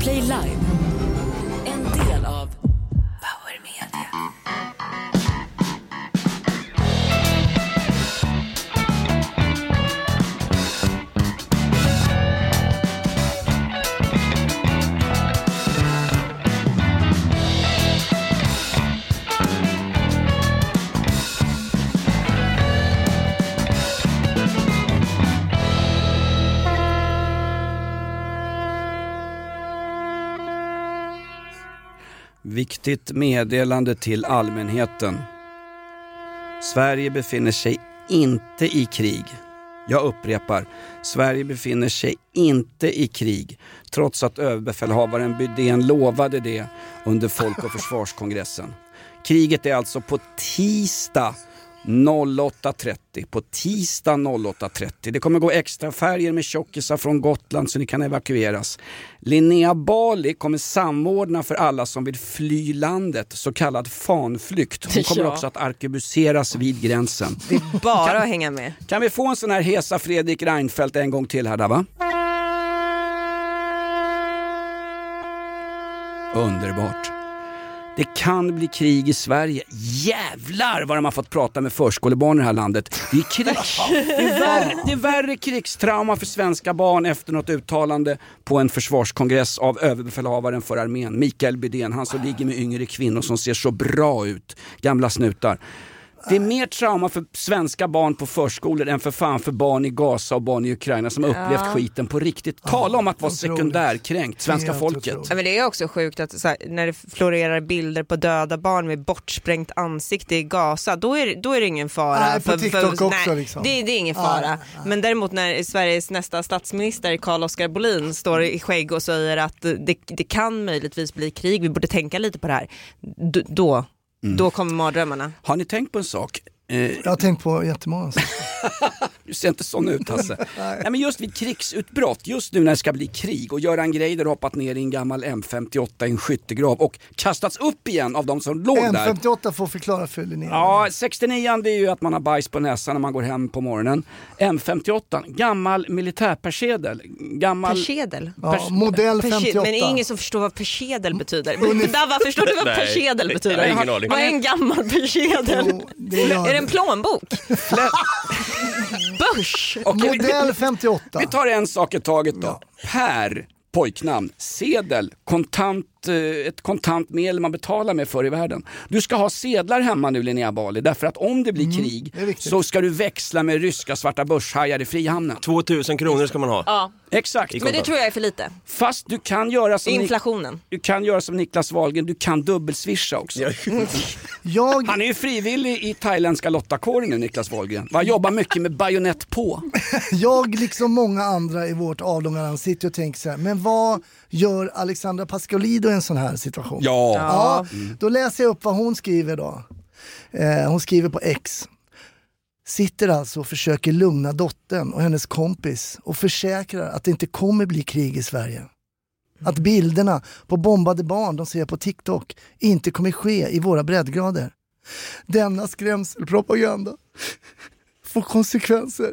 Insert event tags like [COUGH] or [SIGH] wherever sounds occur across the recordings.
Play Live. Viktigt meddelande till allmänheten. Sverige befinner sig inte i krig. Jag upprepar, Sverige befinner sig inte i krig trots att överbefälhavaren Bydén lovade det under Folk och försvarskongressen. Kriget är alltså på tisdag 08.30. På tisdag 08.30. Det kommer gå extra färger med tjockisar från Gotland så ni kan evakueras. Linnea Bali kommer samordna för alla som vill fly landet, så kallad fanflykt. Hon kommer Ja. också att arkebuseras vid gränsen. Det är bara att hänga med. Kan vi få en sån här Hesa Fredrik Reinfeldt en gång till här Dava? Underbart. Det kan bli krig i Sverige. Jävlar vad de har fått prata med förskolebarn i det här landet. Det är, krig. [LAUGHS] det är, värre, det är värre krigstrauma för svenska barn efter något uttalande på en försvarskongress av överbefälhavaren för armén, Mikael Bydén. Han som ligger med yngre kvinnor som ser så bra ut. Gamla snutar. Det är mer trauma för svenska barn på förskolor än för fan för barn i Gaza och barn i Ukraina som har upplevt Ja. skiten på riktigt. Tala om att vara otroligt. sekundärkränkt, svenska Helt folket. Ja, men det är också sjukt att här, när det florerar bilder på döda barn med bortsprängt ansikte i Gaza, då är, då är det ingen fara. Nej, på TikTok också, nej, liksom. det, det är ingen Ja, fara. nej, Men däremot när Sveriges nästa statsminister Carl-Oskar Bolin står i skägg och säger att det, det kan möjligtvis bli krig, vi borde tänka lite på det här. D- då, Mm. då kommer mardrömmarna. Har ni tänkt på en sak? Eh, Jag har tänkt på jättemånga saker. [LAUGHS] Du ser inte sån ut Hasse. [LAUGHS] Nej, men just vid krigsutbrott, just nu när det ska bli krig och Göran Greider hoppat ner i en gammal M58 i en skyttegrav och kastats upp igen av de som låg där. M58 får förklara för Linnea. Ja, 69 det är ju att man har bajs på näsan när man går hem på morgonen. M58, gammal militärpersedel. Gammal... Persedel? Ja, Pers- modell Perse- 58. men det är ingen som förstår vad persedel betyder. Dava, förstår du vad persedel betyder? jag har ingen aning. Vad är en gammal persedel? Jo, det gör är det en plånbok? [LAUGHS] Börs? Okej, Modell 58. Vi tar en sak i taget då. Per, pojknamn, sedel, kontant, eh, ett kontant medel man betalar med förr i världen. Du ska ha sedlar hemma nu Linnea Bali, därför att om det blir krig Mm, det är viktigt. så ska du växla med ryska svarta börshajar i Frihamnen. 2000 kronor ska man ha. Ja, Exakt. men det tror jag är för lite. Fast du kan göra som, Inflationen. du kan göra som Niklas Wahlgren, du kan dubbelswisha också. [LAUGHS] Jag, Han är ju frivillig i thailändska lottakåren nu Niklas Wahlgren. Va, jobbar mycket med bajonett på. [LAUGHS] jag, liksom många andra i vårt avlånga land, sitter och tänker så här, men vad gör Alexandra Pascalidou i en sån här situation? Ja. Ja, då läser jag upp vad hon skriver då. Eh, hon skriver på X. Sitter alltså och försöker lugna dottern och hennes kompis och försäkrar att det inte kommer bli krig i Sverige. Att bilderna på bombade barn de ser på TikTok inte kommer ske i våra breddgrader. Denna skrämselpropaganda får konsekvenser.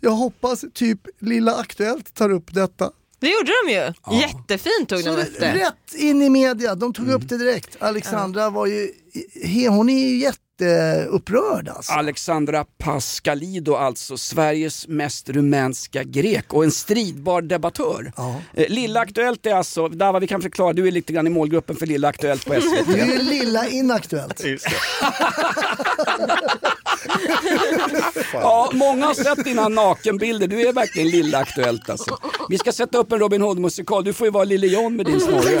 Jag hoppas typ Lilla Aktuellt tar upp detta. Det gjorde de ju. Jättefint tog de upp det. rätt in i media, de tog upp det direkt. Alexandra var ju, he, hon är ju jätteupprörd alltså. Alexandra Pascalidou, alltså Sveriges mest rumänska grek och en stridbar debattör. Ja. Eh, Lilla Aktuellt är alltså, Dava vi kan förklara, du är lite grann i målgruppen för Lilla Aktuellt på SVT. Det är ju lilla inaktuellt. [LAUGHS] Ja, många har sett dina nakenbilder, du är verkligen Lilla Aktuellt alltså. Vi ska sätta upp en Robin Hood-musikal, du får ju vara Lille John med din snorre. [LAUGHS]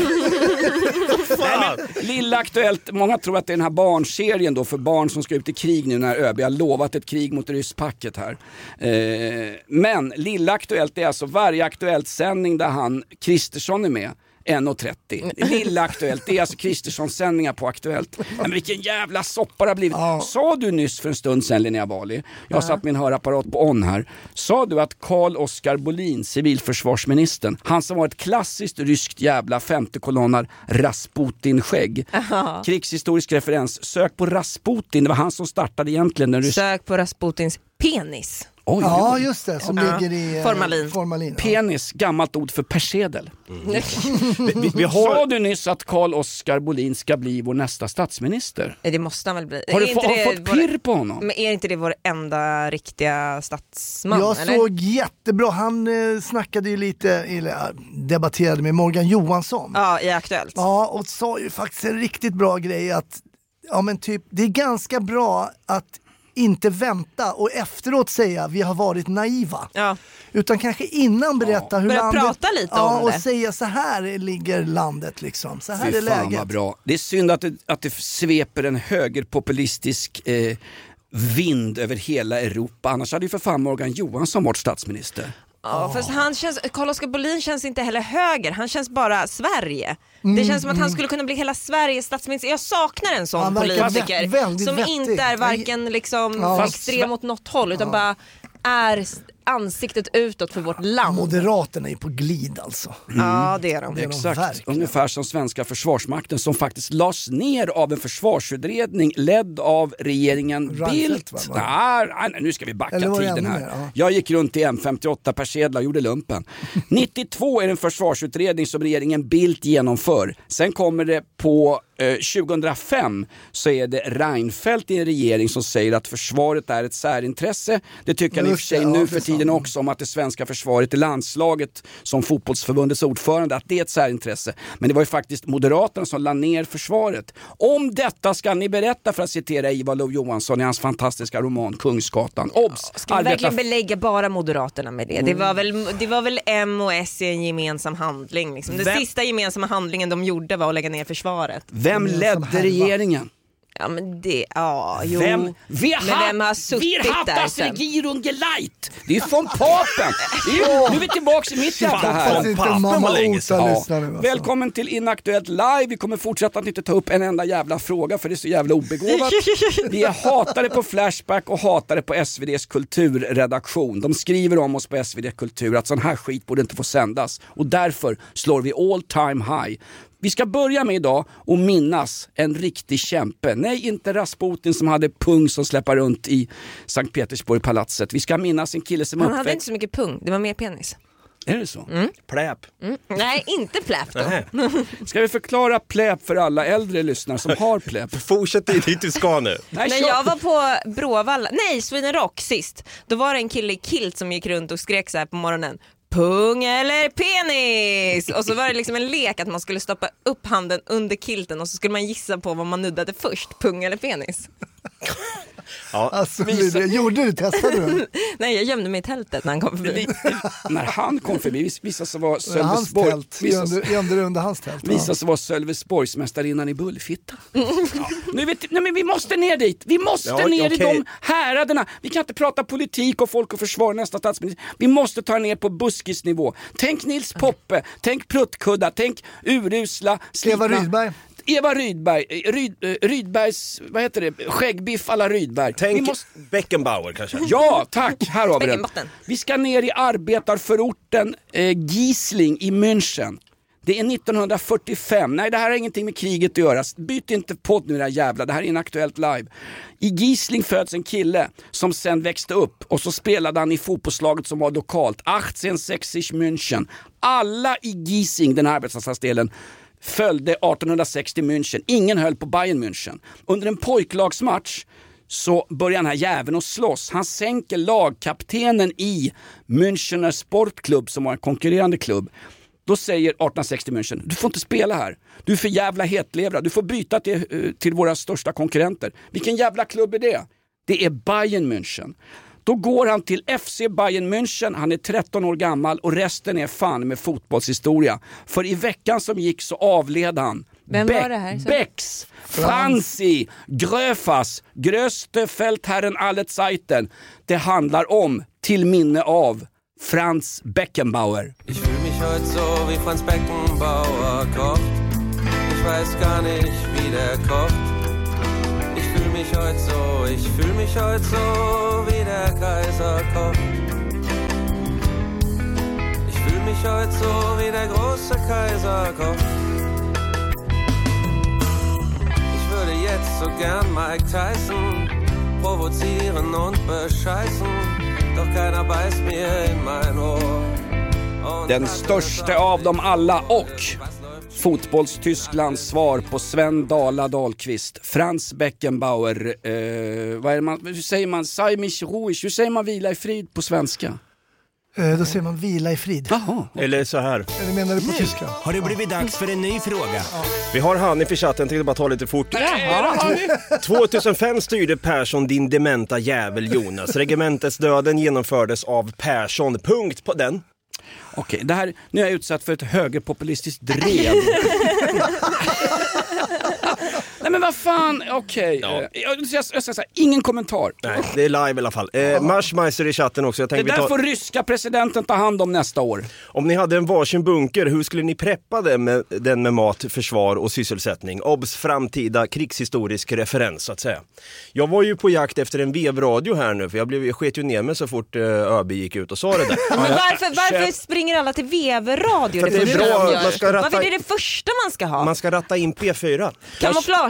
Nej, men, Lilla Aktuellt, många tror att det är den här barnserien då för barn som ska ut i krig nu när ÖB har lovat ett krig mot rysspacket här. Eh, men Lilla Aktuellt är alltså varje Aktuellt sändning där han, Kristersson är med. 1.30. Lilla Aktuellt, det är alltså Kristerssons sändningar på Aktuellt. [LAUGHS] Men vilken jävla soppa det har blivit. Sa du nyss för en stund sedan Linnea Bali, jag har satt min hörapparat på on här. Sa du att Carl Oskar Bolin, civilförsvarsministern, han som var ett klassiskt ryskt jävla femtekolonnar Rasputin-skägg. Krigshistorisk referens, sök på Rasputin, det var han som startade egentligen den ryska Sök på Rasputins penis. Oj, Ja, just det, som Ja. ligger i eh, Formalin. formalin ja. Penis, gammalt ord för persedel. [LAUGHS] Vi, vi, vi har... Sa du nyss att Carl Oskar Bolin ska bli vår nästa statsminister? Det måste han väl bli. Har du få, inte har det du fått vår- pirr på honom? Men är inte det vår enda riktiga statsman? Jag eller? såg jättebra, han eh, snackade ju lite, eller debatterade med Morgan Johansson. Ja, i Aktuellt. Ja, och sa ju faktiskt en riktigt bra grej att ja, men typ, det är ganska bra att inte vänta och efteråt säga vi har varit naiva. Ja. Utan kanske innan berätta hur Börja landet... prata lite ja, om och det. säga så här ligger landet liksom. Så här är Fy fan läget. vad bra. Det är synd att det, att det sveper en högerpopulistisk eh, vind över hela Europa. Annars hade ju för fan Morgan Johansson varit statsminister. Ja, fast han känns, Carl-Oskar Bolin känns inte heller höger, han känns bara Sverige. Mm, det känns som att han skulle kunna bli hela Sveriges statsminister. Jag saknar en sån politiker vä- som vettig. inte är varken liksom Ja. extrem åt något håll utan bara är ansiktet utåt för vårt land. Moderaterna är på glid alltså. Ja det är de. Det är de Exakt, verkligen. ungefär som svenska försvarsmakten som faktiskt lades ner av en försvarsutredning ledd av regeringen Bildt. Nej, nej, nu ska vi backa tiden här. mer? Ja. Jag gick runt i M58 persedlar och gjorde lumpen. [LAUGHS] 92 är det en försvarsutredning som regeringen Bildt genomför. Sen kommer det på eh, 2005 så är det Reinfeldt i en regering som säger att försvaret är ett särintresse. Det tycker han i och för sig ja, nu för tiden sant. också om att det svenska försvaret i landslaget som fotbollsförbundets ordförande, att det är ett särintresse. Men det var ju faktiskt Moderaterna som la ner försvaret. Om detta ska ni berätta för att citera Ivar Lo-Johansson i hans fantastiska roman Kungsgatan. Obs! Ska vi verkligen belägga bara Moderaterna med det? Det, var väl, det var väl M och S i en gemensam handling. Liksom. Den Vem- sista gemensamma handlingen de gjorde var att lägga ner försvaret. Vem ledde regeringen? Ja men det, ja jo. Vem? Vi men vem har suttit där das sen? Regierung geleit! Det är von Papen! Nu är vi tillbaka i mitt jävla här. Ja. Alltså. Välkommen till Inaktuellt live. Vi kommer fortsätta att inte ta upp en enda jävla fråga för det är så jävla obegåvat. [LAUGHS] Vi är hatare på Flashback och hatare på SVDs kulturredaktion. De skriver om oss på SvD Kultur att sån här skit borde inte få sändas och därför slår vi all time high. Vi ska börja med idag och minnas en riktig kämpe. Nej, inte Rasputin som hade pung som släpar runt i Sankt Petersburg-palatset. Vi ska minnas en kille som Han hade inte uppväxt... så mycket pung, det var mer penis. Är det så? Pläp. Nej, inte pläp då. [LAUGHS] Ska vi förklara pläp för alla äldre lyssnare som har pläp? [LAUGHS] Fortsätt dit du ska nu. Nej, När jag var på Bråvalla, nej Sweden Rock sist, då var det en kille i kilt som gick runt och skrek så här på morgonen. Pung eller penis? Och så var det liksom en lek att man skulle stoppa upp handen under kilten och så skulle man gissa på vad man nuddade först, pung eller penis. [LAUGHS] Alltså, det, gjorde du? Testade du? [LAUGHS] Nej jag gömde mig i tältet när han kom förbi. [LAUGHS] när han kom förbi, vis- visade sig vara var hans Sölvesborg, tält. Gömde, gömde du under hans tält? visade sig vara Sölvesborgsmästarinnan i Bullfitta. Ja. Nu vet, nej men vi måste ner dit, vi måste Ja, ner i okej. de häraderna. Vi kan inte prata politik och folk och försvara nästa statsminister. Vi måste ta ner på buskisnivå. Tänk Nils Poppe, tänk Pruttkudda, tänk urusla, slitna... Eva Rydberg. Eva Rydberg, eh, Ryd, eh, Rydbergs, vad heter det, skäggbiff alla Rydberg. Tänk Vi måste... Beckenbauer kanske. [LAUGHS] Ja, tack! Här har vi den. Vi ska ner i arbetarförorten eh, Giesling i München. Det är 1945. Nej, det här har ingenting med kriget att göra. Byt inte podd nu era jävla, det här är inaktuellt live. I Giesling föds en kille som sen växte upp och så spelade han i fotbollslaget som var lokalt. 1860 München. Alla i Giesing, den här arbetarstadsdelen, följde 1860 München. Ingen höll på Bayern München. Under en pojklagsmatch så börjar den här jäveln att slåss. Han sänker lagkaptenen i Münchener Sportklubb som var en konkurrerande klubb. Då säger 1860 München, du får inte spela här. Du är för jävla hetlevrad, du får byta till, eh, till våra största konkurrenter. Vilken jävla klubb är det? Det är Bayern München. Då går han till FC Bayern München, han är 13 år gammal och resten är fan med fotbollshistoria. För i veckan som gick så avled han. Vem var det här? Becks, Franzi, Gröfas, gröste Feldherren alle Zeiten. Det handlar om, till minne av, Franz Beckenbauer. Ich heute so wie Franz Beckenbauer kocht. Ich weiß gar nicht, wie der kocht. Ich fühl mich heute so, ich fühl mich heute so wie der Kaiser kocht. Ich fühl mich heute so wie der große Kaiser kocht. Ich würde jetzt so gern Mike Tyson provozieren und bescheißen. Doch keiner beißt mir in mein Ohr. Den största av dem alla och Fotbollstysklands svar på Sven Dala Dahlqvist. Frans Beckenbauer. Eh, vad är man, hur säger man? Sei mich ruhig. Hur säger man vila i frid på svenska? Eh, Då säger man vila i frid. Jaha. Eller så här. Eller menar du på tyska? Har det blivit dags för en ny fråga? Vi har Hanif i chatten, tänkte bara ta lite fort. 2005 [LAUGHS] styrde Persson din dementa jävel Jonas. Regementets döden genomfördes av Persson. Punkt på den. Okej, det här, nu är jag utsatt för ett högerpopulistiskt drev. [LAUGHS] Nej men vad fan, okej. Ja. Eh, Jag, jag, jag ska säga, ingen kommentar. Nej, det är live i alla fall. Eh, Marschmeister i chatten också. Jag Det tänkte vi där ta... får ryska presidenten ta hand om nästa år. Om ni hade en varsin bunker, hur skulle ni preppa den med, den med mat, försvar och sysselsättning? Obs! Framtida krigshistorisk referens så att säga. Jag var ju på jakt efter en vevradio här nu för jag, blev, jag sket ju ner mig så fort eh, ÖB gick ut och sa det där. [LAUGHS] Men varför, varför springer alla till vevradio? För att det är första bra, de gör? man ska ratta- Varför är det det första man ska ha? Man ska ratta in P4.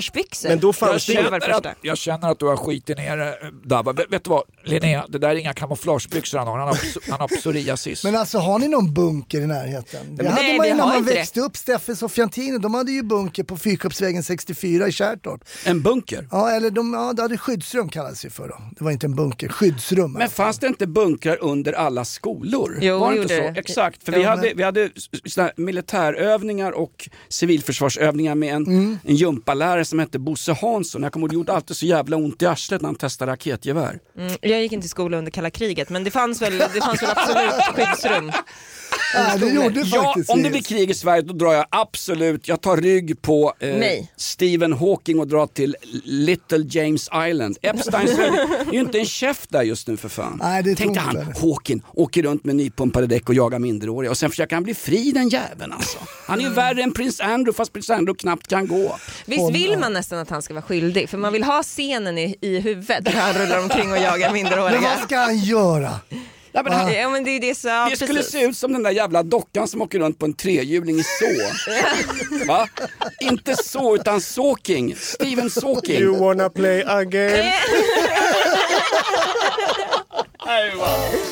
Kamouflagebyxor? Men då Jag fanns det det känner, första. att, jag känner att du har skitit ner det, Dabba. Vet, vet du vad Linnea, det där är inga kamouflagebyxor han har. Han har, han har psoriasis. Men alltså har ni någon bunker i närheten? Det Nej, hade man ju när man inte det. växte upp. Steffes och Fiantini, de hade ju bunker på Fyrkroppsvägen 64 i Kärrtorp. En bunker. Ja, eller de, ja, det hade skyddsrum kallades det för då. Det var inte en bunker, skyddsrum. Men fanns det inte bunkrar under alla skolor? Jo, var det inte så? det. Exakt, för Jo, vi hade, men- vi hade militärövningar och civilförsvarsövningar med en, Mm. en gympalärare som hette Bosse Hansson. Jag kommer ihåg, det gjorde alltid så jävla ont i arslet när han testade raketgevär. Mm, jag gick inte i skola under kalla kriget men det fanns väl, det fanns väl absolut skyddsrum. [LAUGHS] ja, det gjorde Ja, om det blir krig i Sverige då drar jag absolut, jag tar rygg på eh. Stephen Hawking och drar till Little James Island. Epsteins [LAUGHS] det är ju inte en chef där just nu för fan. Nej, det Tänkte han, jag. Hawking åker runt med nypumpade däck och jagar minderåriga och sen försöker han bli fri den jäveln alltså. Han är ju värre än prins Andrew fast prins Andrew knappt kan gå. Visst vill man nästan att han ska vara skyldig? För man vill ha scenen i, i huvudet där han rullar omkring och jagar Men minderåriga. vad ska han göra? Ja, men Ja men det är det så, det skulle precis. se ut som den där jävla dockan som åker runt på en trehjuling i så. [LAUGHS] Va? Inte så utan Sawking. Stephen Sawking. You wanna play again? [LAUGHS]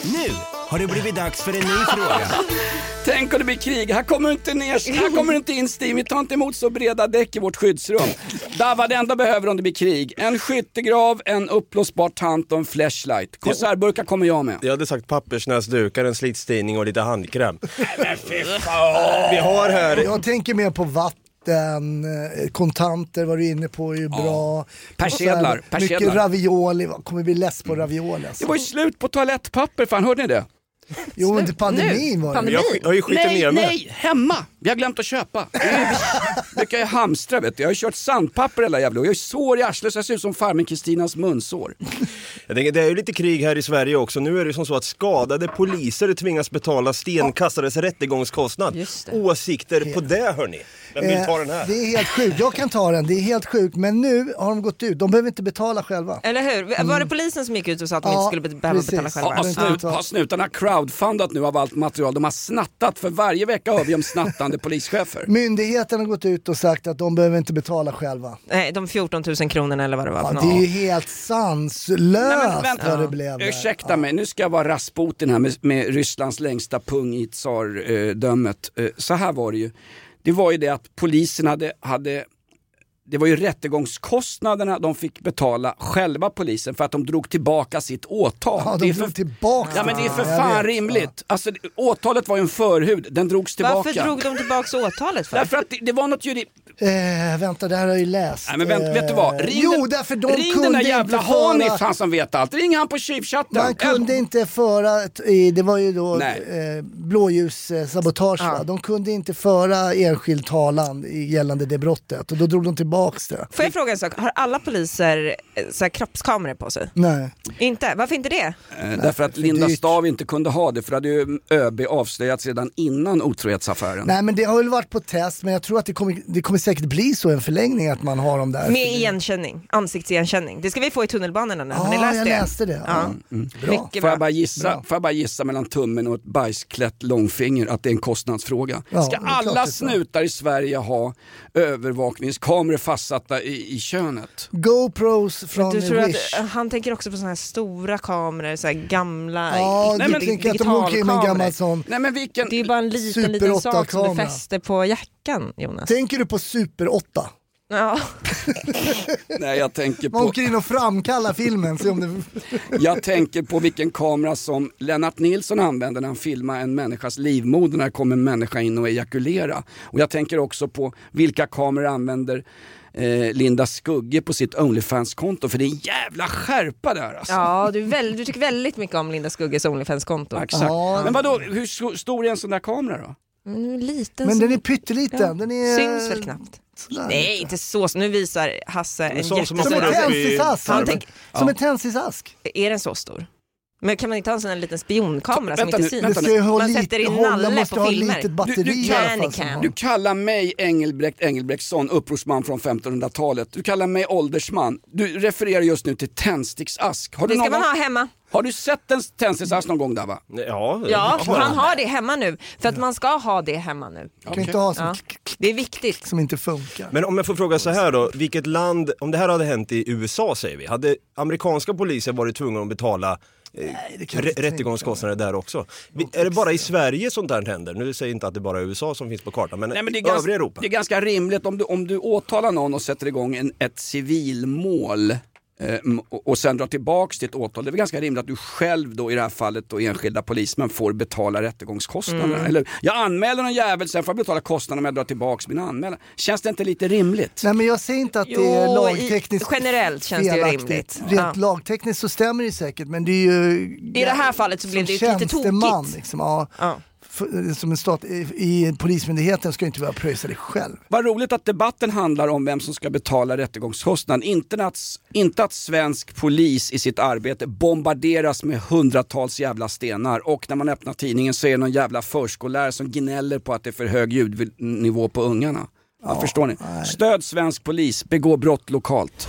Nu har det blivit dags för en ny fråga. [LAUGHS] Tänk om det blir krig, här kommer du inte, ner, här kommer du inte in Steve, vi tar inte emot så breda däck i vårt skyddsrum. Dava, det enda behöver om det blir krig, en skyttegrav, en uppblåsbar tant och en flashlight. Konservburkar kommer jag med. Jag hade sagt pappersnäsdukar, en slitstidning och lite handkräm. Vi har här... Jag tänker mer på vatten, eh, kontanter var du inne på är ju bra. Persedlar, persedlar. Mycket ravioli, kommer bli less på ravioli alltså. Det var ju slut på toalettpapper, fan hörde ni det? Jo under pandemin var det. Jag sk- har ju skitit Nej, ner mig. nej, hemma! Vi har glömt att köpa. [LAUGHS] Jag brukar ju hamstra vet du. Jag har ju kört sandpapper hela jävla och jag har ju sår i arslet så jag ser ut som farmen Kristinas munsår. Jag tänker, det är ju lite krig här i Sverige också. Nu är det ju som så att skadade poliser tvingas betala stenkastares rättegångskostnad. Åsikter på det hörni. Vem vill ta den Eh, här? Det är helt sjukt, jag kan ta den, det är helt sjukt. Men nu har de gått ut, de behöver inte betala själva. Eller hur? Var det polisen som gick ut och sa att de Ja, inte skulle be- behöva precis. betala själva? Ja. snut, har snutarna crowdfundat nu av allt material? De har snattat, för varje vecka hör vi om snattande polischefer. Myndigheten har gått ut och sagt att de behöver inte betala själva. Nej, de 14 000 kronorna eller vad det var Ja, det är ju helt sanslöst vad det blev där. Ursäkta mig, nu ska jag vara Rasputin här med, med Rysslands längsta pung i tsardömet. Eh, Så här var det ju. Det var ju det att polisen hade, hade det var ju rättegångskostnaderna de fick betala själva polisen för att de drog tillbaka sitt åtal. Ja, det de är för, drog tillbaka Ja men det är för fan vet. rimligt. Alltså, det- åtalet var ju en förhud, den drogs tillbaka. Varför drog de tillbaka åtalet för? Därför att det, det var något juri... Eh, vänta, det här har jag ju läst. Nej men vänt, vet du vad? Eh, Ring jo, därför de ring kunde den där jävla föra- Hanif, han som vet allt. Ring han på tjuvchatten. Man kunde inte föra, det var ju då Nej. eh, blåljussabotage? Ja. de kunde inte föra enskild talan i- gällande det brottet och då drog de tillbaks det. Får jag fråga en sak, har alla poliser eh, så här, kroppskameror på sig? Nej. Inte? Varför inte det? Eh, Därför att Linda dyrt. Stav inte kunde ha det, för det hade ju ÖB avslöjat sedan innan otrohetsaffären. Nej men det har väl varit på test men jag tror att det kommer, det kommer säkert bli så en förlängning att man har dem där. Med igenkänning, ansiktsigenkänning. Det ska vi få i tunnelbanorna nu. Har ni läst jag det? läste det. Ja. Bra. Mycket Får bra. jag, bara gissa, Bra. får jag bara gissa mellan tummen och ett bajsklätt långfinger att det är en kostnadsfråga? Ja, Ska det det alla snutar i Sverige ha övervakningskameror fastsatta i, i könet? GoPros från Du tror Wish. att, han tänker också på såna här stora kameror, så här gamla Ja, Nej, du men tänker att de åker in med en gammal sån. Nej men vilken... Det är bara en liten, liten sak som 8-kamera. du fäster på jackan Jonas. Tänker du på Super 8? Ja. [LAUGHS] Nej jag tänker Man på, åker in och framkallar filmen. Se om det... [LAUGHS] jag tänker på vilken kamera som Lennart Nilsson använder när han filmar en människas livmoder när det kommer en människa in och ejakulera. Och jag tänker också på vilka kameror använder eh, Linda Skugge på sitt Onlyfans-konto för det är en jävla skärpa där alltså. Ja, du, är väl, du tycker väldigt mycket om Linda Skugges Onlyfans-konto. Exakt. Ja. Men vadå, hur stor är en sån där kamera då? Liten Men den är pytteliten. Den är... Syns väl knappt. Sådär Nej, lite. inte så. Nu visar Hasse en sån som en jättestor. Han tänk- Som en tensisask. Är den så stor? Men kan man inte ha en sån här liten spionkamera Ta- som vänta inte nu, syns? Ha Man lite, sätter i hålla, nalle på ha filmer. Du- du can. har- Du kallar mig Engelbrekt Engelbrektsson, upprorsman från 1500-talet. Du kallar mig åldersman. Du refererar just nu till tändsticksask. Har du, Det ska någon man ha hemma. har du sett en tändsticksask någon gång Dava? Ja, Ja, har han har det hemma nu. För att man ska ha det hemma nu. Kan inte ha som, Ja. Det är viktigt. som inte funkar. Men om jag får fråga så här då, vilket land, om det här hade hänt i USA säger vi, hade amerikanska poliser varit tvungna att betala eh, rättegångskostnader där också? Är det bara i Sverige sånt här händer? Nu säger jag inte att det bara är USA som finns på kartan, men, Nej, men det, är övriga ganska, Europa? det är ganska rimligt om du, om du åtalar någon och sätter igång en, ett civilmål och och sen drar tillbaks ditt åtal. Det är väl ganska rimligt att du själv då i det här fallet då enskilda polismän får betala rättegångskostnaderna. Mm. Eller, jag anmäler någon jävel, sen får jag betala kostnaderna om jag drar tillbaks min anmälan. Känns det inte lite rimligt? Nej men jag säger inte att det Jo, är i- lagtekniskt generellt känns det ju rimligt. Rent Ja. lagtekniskt så stämmer det säkert men det är ju... I det här fallet så blev det ju lite tokigt. Liksom, ja, Ja. För, som en stat, i, i Polismyndigheten ska inte behöva pröjsa det själv. Vad roligt att debatten handlar om vem som ska betala rättegångskostnaden. Inte att, inte att svensk polis i sitt arbete bombarderas med hundratals jävla stenar och när man öppnar tidningen så är det någon jävla förskollärare som gnäller på att det är för hög ljudnivå på ungarna. Ja, förstår ni? Stöd svensk polis, begå brott lokalt.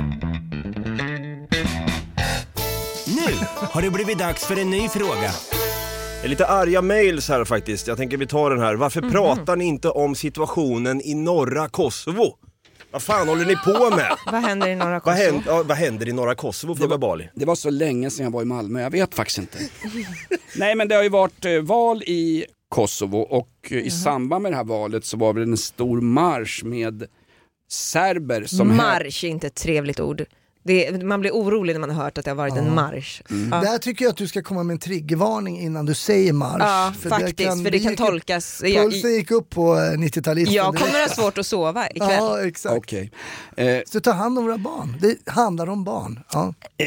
Har det blivit dags för en ny fråga. Det är lite arga mails här faktiskt. Jag tänker vi tar den här. Varför pratar ni inte om situationen i norra Kosovo? Vad fan håller ni på med? Vad händer i norra Vad Kosovo? händer, ja, vad händer i norra Kosovo frågar Bali? Det var så länge sedan jag var i Malmö, jag vet faktiskt inte. [LAUGHS] Nej men det har ju varit eh, val i Kosovo och eh, i samband med det här valet så var det en stor marsch med serber som... Marsch är inte ett trevligt ord. Det, man blir orolig när man har hört att det har varit en marsch. Ja. Där tycker jag att du ska komma med en triggervarning innan du säger marsch. Ja, faktiskt, för det kan gick- tolkas- jag- Pulsen gick upp på eh, 90-talisten. Jag direkt. kommer ha svårt att sova ikväll. Ja, exakt. Okej. Eh, Så ta hand om våra barn. Det handlar om barn. Ja. eh,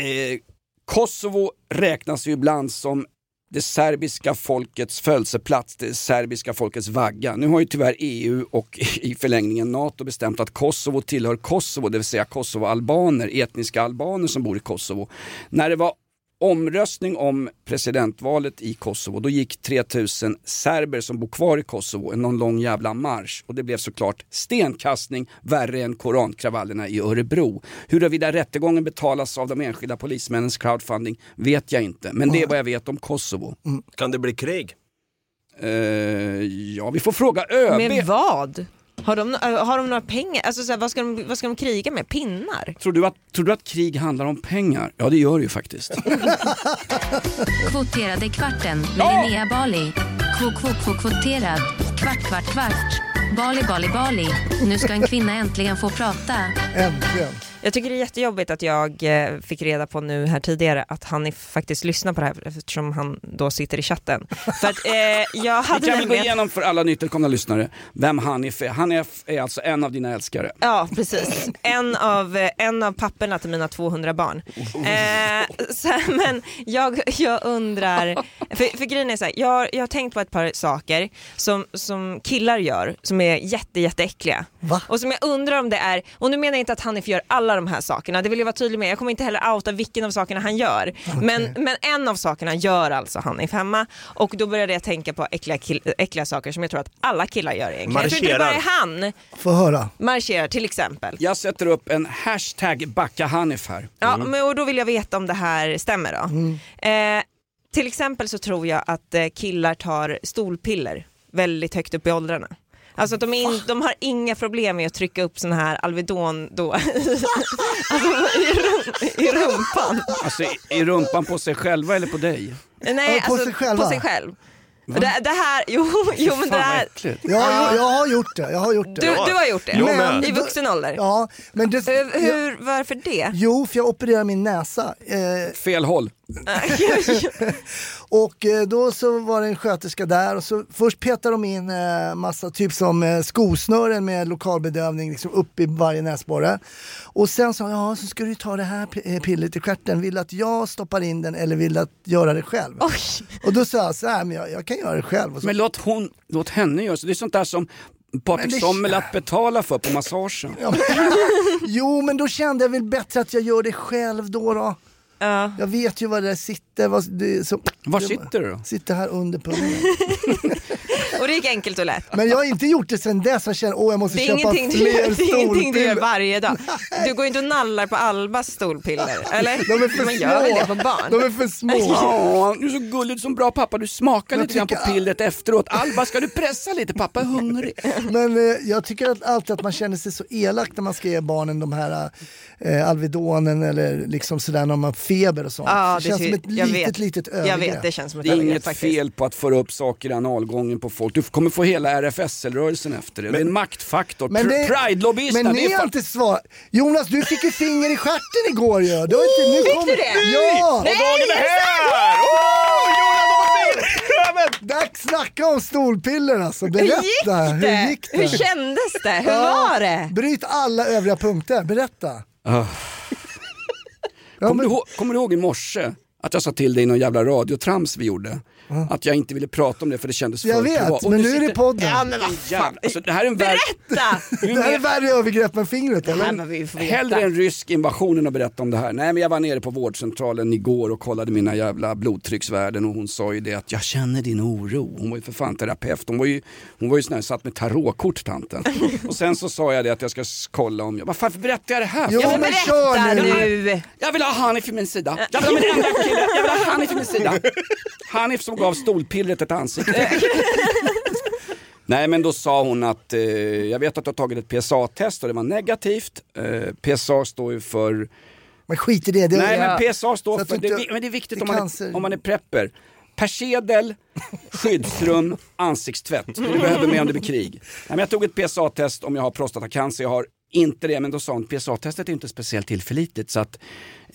Kosovo räknas ju ibland som det serbiska folkets födelseplats, det serbiska folkets vagga. Nu har ju tyvärr EU och i förlängningen NATO bestämt att Kosovo tillhör Kosovo, det vill säga Kosovo-albaner, etniska albaner som bor i Kosovo. När det var omröstning om presidentvalet i Kosovo, då gick 3000 serber som bor kvar i Kosovo en någon lång jävla marsch och det blev såklart stenkastning värre än korankravallerna i Örebro. Huruvida rättegången betalas av de enskilda polismännens crowdfunding vet jag inte, men det är vad jag vet om Kosovo. Kan det bli krig? Eh, ja, vi får fråga ÖB. Med vad? Har de, har de några pengar? Alltså, så här, vad, ska de, vad ska de kriga med? Pinnar? Tror du, att, tror du att krig handlar om pengar? Ja, det gör det ju faktiskt. [LAUGHS] Kvoterade kvarten med Linnea Bali. Kvot, kvot, kvot, kvoterad. Kvart, kvart, kvart. Bali, Bali, Bali. Nu ska en kvinna äntligen få prata. Äntligen. Jag tycker det är jättejobbigt att jag eh, fick reda på nu här tidigare att han faktiskt lyssnar på det här eftersom han då sitter i chatten. [LAUGHS] För att eh, jag Vi hade kan väl gå igenom för alla nytillkomna lyssnare vem Hanif är. Hanif är alltså en av dina älskare. Ja, precis. En av, eh, en av papperna till mina 200 barn. Eh, så, men jag, jag undrar, [LAUGHS] för, för grejen är så här, jag, jag har tänkt på ett par saker som, som killar gör som är jätte, jätteäckliga. Va? Och som jag undrar om det är, och nu menar jag inte att Hanif gör alla de här sakerna, det vill jag vara tydlig med, jag kommer inte heller outa vilken av sakerna han gör. Men, men en av sakerna gör alltså Hanif hemma och då började jag tänka på äckliga, äckliga saker som jag tror att alla killar gör egentligen. Jag tror inte det bara är han. Få höra. Marscherar till exempel. Jag sätter upp en hashtag backa Hanif här. Ja, men och då vill jag veta om det här stämmer då. Eh, till exempel så tror jag att eh, killar tar stolpiller väldigt högt upp i åldrarna. Alltså att de, in, de har inga problem med att trycka upp sån här Alvedon då, [LAUGHS] alltså, i, rum, i rumpan. Alltså i, i rumpan på sig själva eller på dig? Nej, på alltså, sig själva? På sig själv. Det, det här, jo, jo men det här, äckligt. Ja, jag, jag har gjort det. Jag har gjort det. du, du har gjort det? Jag med. I vuxen ålder? Ja, men det, jag, Hur, varför det? jo, för jag opererade min näsa. Eh, Fel håll. [LAUGHS] [LAUGHS] och eh, då så var det en sköterska där och så först petade de in eh, massa typ som eh, skosnören med lokalbedövning liksom upp i varje näsborre. Och sen sa ja så ska du ta det här pillret i stjärten, vill du att jag stoppar in den eller vill du att göra det själv? Oj. Och då sa jag så här, men jag, jag kan göra det själv. Och så, Men låt, hon, låt henne göra så. Det är sånt där som Patrik det- Sommerlath betalar för på massagen. Ja, men, [LAUGHS] jo men då kände jag väl bättre att jag gör det själv då. då. Ja. Jag vet ju var det där sitter. Vad, det, så, Var sitter du då? Sitter här under pungen. [LAUGHS] Och det gick enkelt och lätt. Men jag har inte gjort det sen dess. Jag känner åh jag måste Det är, köpa ingenting du, fler [LAUGHS] det är ingenting du gör stolpiller. varje dag. [LAUGHS] Du går inte och nallar på Albas stolpiller, [LAUGHS] eller? De är för Man gör väl det på små. barn? De är för små. Ja, du är så gullig som bra pappa. Du smakar lite grann på pillret efteråt. Alba, ska du pressa lite? Pappa är hungrig. Men eh, jag tycker att alltid att man känner sig så elak när man ska ge barnen de här eh, Alvedonen eller liksom sådär när man har feber och sånt. Ja, det känns ser- som ett litet, vet. litet övergrepp. Jag vet, det känns som ett Det är övergrepp inget faktiskt. fel på att föra upp saker i analgången på folk. Du kommer få hela RFSL-rörelsen efter det. det är en maktfaktor. Men det- Pr- Pride-lobbyisterna, Men ni är har inte svar. Jonas, du fick ju finger i stjärten igår ju. Du har inte, nu Fick kom... du det? Ja! Nej, är Här! Oh, Jonas har fått finger! Dags snacka om stolpiller alltså. Hur Berätta. gick det? Hur gick det? Hur kändes det? Hur var det? Bryt alla övriga punkter. Berätta. Ja, Kommer, du ihåg, kommer du ihåg i morse att jag sa till dig i någon jävla radiotrams vi gjorde? Att jag inte ville prata om det för det kändes för Jag vet, privat. Och men du nu är det sitter- podden. Ja, men vad fan. alltså, det här är en värld... Berätta! [LAUGHS] Det här är värre övergrepp än fingret eller? Nej, men vi får veta. Hellre en rysk invasion än att berätta om det här. Nej men jag var nere på vårdcentralen igår och kollade mina jävla blodtrycksvärden och hon sa ju det att jag känner din oro. Hon var ju för fan terapeut. Hon var ju, hon var ju sån här satt med tarotkort tanten. [LAUGHS] Och sen så sa jag det att jag ska kolla om jag, varför berättar jag det här? Jo, Ja, men men berätta kör nu. nu! Jag vill ha Hanif i min sida. Jag vill ha min enda kille. Jag vill ha Hanif i min sida. [LAUGHS] Hanif som gav stolpillret ett ansikte. [LAUGHS] Nej men då sa hon att eh, jag vet att du har tagit ett PSA-test och det var negativt. Eh, PSA står ju för... Men skit i det. det Nej ja. men PSA står för, det, är- men det är viktigt det om man, är, om man är prepper. Persedel, skyddsrum, ansiktstvätt. Det du behöver med om det blir krig. Nej, men jag tog ett PSA-test om jag har prostatacancer. Jag har inte det, men då sa hon PSA-testet är inte speciellt tillförlitligt. Så att,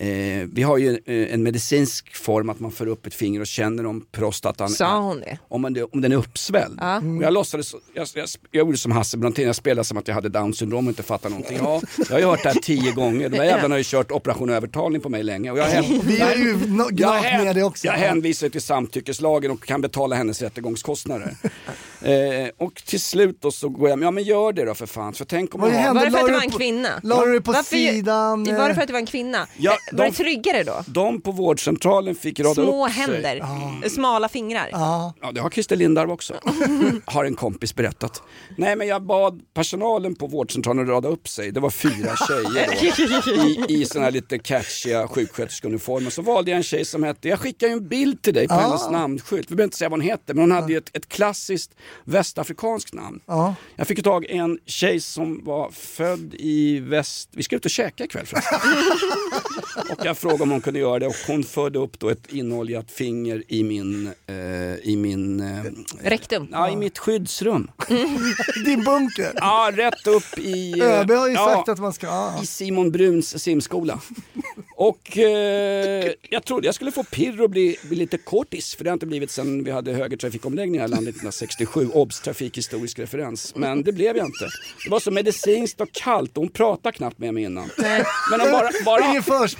eh, vi har ju eh, en medicinsk form att man för upp ett finger och känner om prostatan Sa hon det? om, man, om den är uppsvälld. Ja. Och jag låtsades, jag, jag, jag gjorde som Hasse Brontén, jag spelade som att jag hade down syndrom och inte fattade någonting. Ja, jag har ju hört det här tio gånger. De där jävlarna har ju kört operation övertalning på mig länge. Och jag, hän- [LAUGHS] Vi har ju no- jag, gnagt med det också. jag hänvisar till samtyckeslagen och kan betala hennes rättegångskostnader. [LAUGHS] eh, och till slut då så går jag, men ja men gör det då för fan. För tänk om Vad hände? Var det för att det var en kvinna? la du det på Varför sidan, Var det för att det var en kvinna? Ja, Var det de- tryggare då? De på vårdcentralen fick rada Små upp sig. händer, smala fingrar. Ja. Ja, det har Christer Lindarw också. [LAUGHS] har en kompis berättat. Nej, men jag bad personalen på vårdcentralen rada upp sig. Det var fyra tjejer då, [LAUGHS] i, i såna här lite catchiga sjuksköterskeuniformer. Så valde jag en tjej som hette, jag skickar ju en bild till dig på Ah. hennes namnskylt. Vi behöver inte säga vad hon heter, men hon hade ju ett, ett klassiskt västafrikanskt namn. Ja. Jag fick tag i en tjej som var född i väst, vi ska ut och käka ikväll förresten. [LAUGHS] Och jag frågade om hon kunde göra det och hon förde upp då ett inoljat finger i min, eh, i min, eh, Rektum. ja i mitt skyddsrum. [LAUGHS] Din bunker. Ja, rätt upp i, eh, ÖB har ju ja, sagt att man ska... Ja. i Simon Bruns simskola. Och eh, jag trodde jag skulle få pirr och bli, bli lite kortis för det har inte blivit sen vi hade högertrafikomläggning här i landet 1967, OBS trafikhistorisk referens. Men det blev jag inte. Det var så medicinskt och kallt och hon pratade knappt med mig innan. Men bara, bara,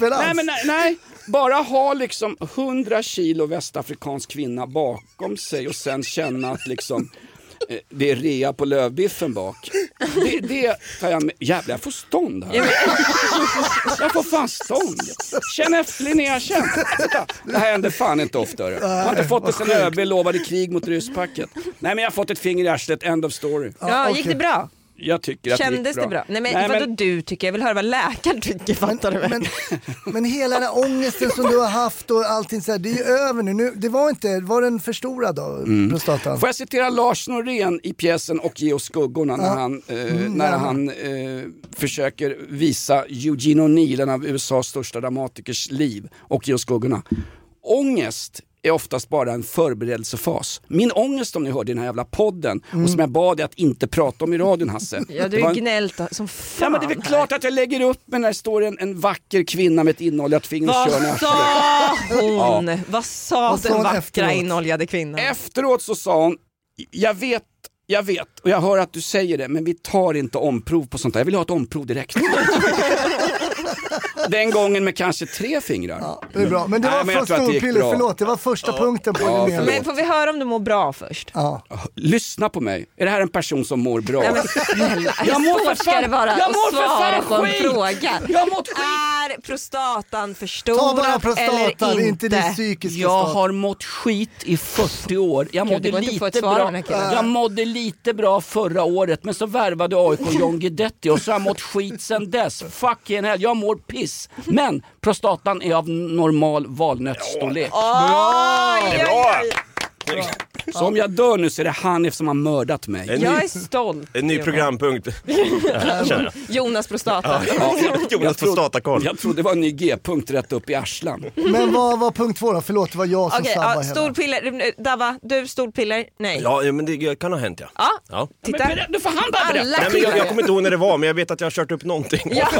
Alls. Nej, men nej, nej. Bara ha liksom 100 kilo västafrikansk kvinna bakom sig och sen känna att liksom eh, det är rea på lövbiffen bak. Det, det tar jag med. Jävlar, jag får stånd här. Jag får fan stånd. Känn efter Linnea, känn. Det här händer fan inte ofta. Jag har inte fått det sen ÖB lovade krig mot rysspacket. Nej men jag har fått ett finger i arslet, end of story. Ja, gick det bra? Jag tycker att det Kändes gick bra. det bra? Nej men Nej, vadå men- du tycker? Jag vill höra vad läkaren tycker, fattar du väl? Men, men hela den här ångesten som du har haft och allting så här, det är ju över nu. nu det var inte, var den förstorad då, Mm. prostatan? Får jag citera Lars Norén i pjäsen Och ge oss skuggorna när han, eh, när gärna. han eh, försöker visa Eugene O'Neill, en av USAs största dramatikers liv, Och ge oss skuggorna. Ångest är oftast bara en förberedelsefas. Min ångest om ni hörde i den här jävla podden och som jag bad dig att inte prata om i radion Hasse. Mm. [LAUGHS] Ja, du det har gnällt som fan Ja men det är väl här. klart att jag lägger upp mig när det står en, en vacker kvinna med ett inoljat finger och kör Vad sa hon? [LAUGHS] Vad sa Vad den vackra efteråt? inoljade kvinnan? Efteråt så sa hon, jag vet, jag vet och jag hör att du säger det men vi tar inte omprov på sånt där. Jag vill ha ett omprov direkt. [LAUGHS] Den gången med kanske tre fingrar. Ja, det är bra. Men det Nej, var det gick storpiller, förlåt. Det var första punkten på Ja, Linnea. Men får vi höra om du mår bra först? Ja. Lyssna på mig. Är det här en person som mår bra? Ja, men snälla, Jag mår för fan- jag mår för fan skit. fråga. Jag mått skit. Är prostatan för Ta bara stor eller prostatan, inte? inte din psykiska Jag har mått skit i 40 år. Jag Gud, mådde, inte ett lite bra. jag mådde lite bra förra året men så värvade AIK John Guidetti och så har jag mått skit sen dess. Fucking hell, jag mår piss. Men prostatan är av normal valnötsstorlek. Oj, oj, oj. Så om jag dör nu så är det Hanif som har mördat mig. En Jag ny, är stolt. en ny Jonas. programpunkt. [LAUGHS] Känner jag. Jonas prostata. [LAUGHS] Jonas prostatakoll. Jag trodde det var en ny G-punkt rätt upp i arslan. Men vad var punkt två då? Förlåt, det var jag som Okej, sabbade ja, hela. storpiller. Dava, du storpiller? Nej. Ja, ja, men det kan ha hänt ja. Ja, ja. titta. Men du får han bara berätta. Nej, men jag, jag kommer inte ihåg när det var, men jag vet att jag har kört upp någonting. Ja. [LAUGHS]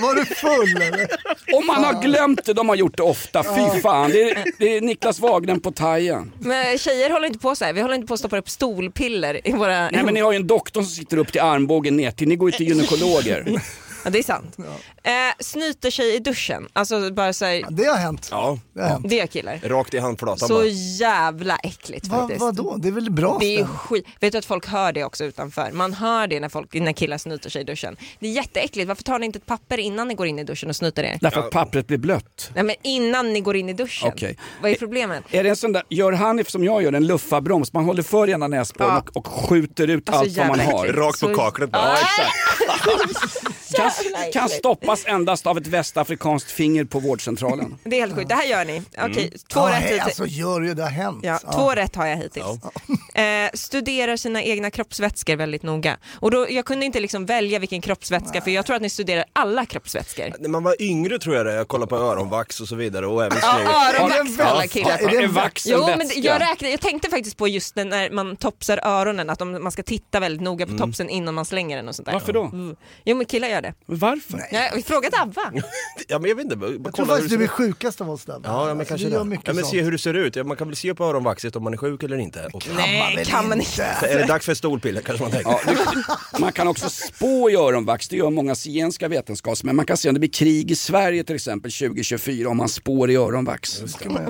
Var du full eller? Om man har glömt det, de har gjort det ofta. Fy fan, det är, det är Niklas Wagner på Tajen. Men tjejer håller inte på så här. Vi håller inte på att stoppa upp stolpiller i våra... Nej men ni har ju en doktor som sitter upp till armbågen ner till. Ni går ju till gynekologer. [LAUGHS] Ja, det är sant. Eh, snyter sig i duschen. Alltså bara såhär, Det har hänt. Ja, Det har hänt. det är killar. rakt i handflatan Så bara. jävla äckligt Va, faktiskt. vadå? Det är väl bra Det är stämt? skit. Vet du att folk hör det också utanför? Man hör det när, folk, när killar snyter sig i duschen. Det är jätteäckligt. Varför tar ni inte ett papper innan ni går in i duschen och snyter er? Därför att pappret blir blött. Nej men innan ni går in i duschen. Okej. Vad är problemet? Är det en sån där, gör Hanif som jag gör, en luffabroms. Man håller för ena näsborren Ja. och, och skjuter ut Alltså, allt vad man jävla har. äckligt. Rakt på Så- kaklet bara. Ja, exakt. Kan, kan stoppas endast av ett västafrikanskt finger på vårdcentralen. Det är helt sjukt. Det här gör ni. Okej, två Ja, rätt hej, hittills. alltså gör ju det har hänt. Ja, Ja. Två rätt har jag hittills. [LAUGHS] Eh, studerar sina egna kroppsvätskor väldigt noga. Och då, jag kunde inte liksom välja vilken kroppsvätska för jag tror att ni studerar alla kroppsvätskor. När man var yngre tror jag det, jag kollade på öronvax och så vidare och även Ja, snygg. öronvax för alla killar. Är det vax en Jo, men jag, räknade, jag tänkte faktiskt på just det när man topsar öronen, att de, man ska titta väldigt noga på Mm. topsen innan man slänger den och sånt där. Varför då? Jo men killar gör det. Varför? Ja, vi frågade Abba. [LAUGHS] Ja men jag vet inte, bara Jag tror kolla hur faktiskt det du är ser ut. sjukast av oss där. Ja, ja men Alltså, kanske du gör det. mycket Ja, men sånt. se hur det ser ut. Ja, man kan väl se på öronvaxet om man är sjuk eller inte. Och, Nej, kan man inte. [LAUGHS] är det dags för stolpiller kanske man tänker. Ja, det, man kan också spå i öronvax, det gör många zigenska vetenskapsmän. Man kan se om det blir krig i Sverige till exempel 2024 om man spår i öronvax.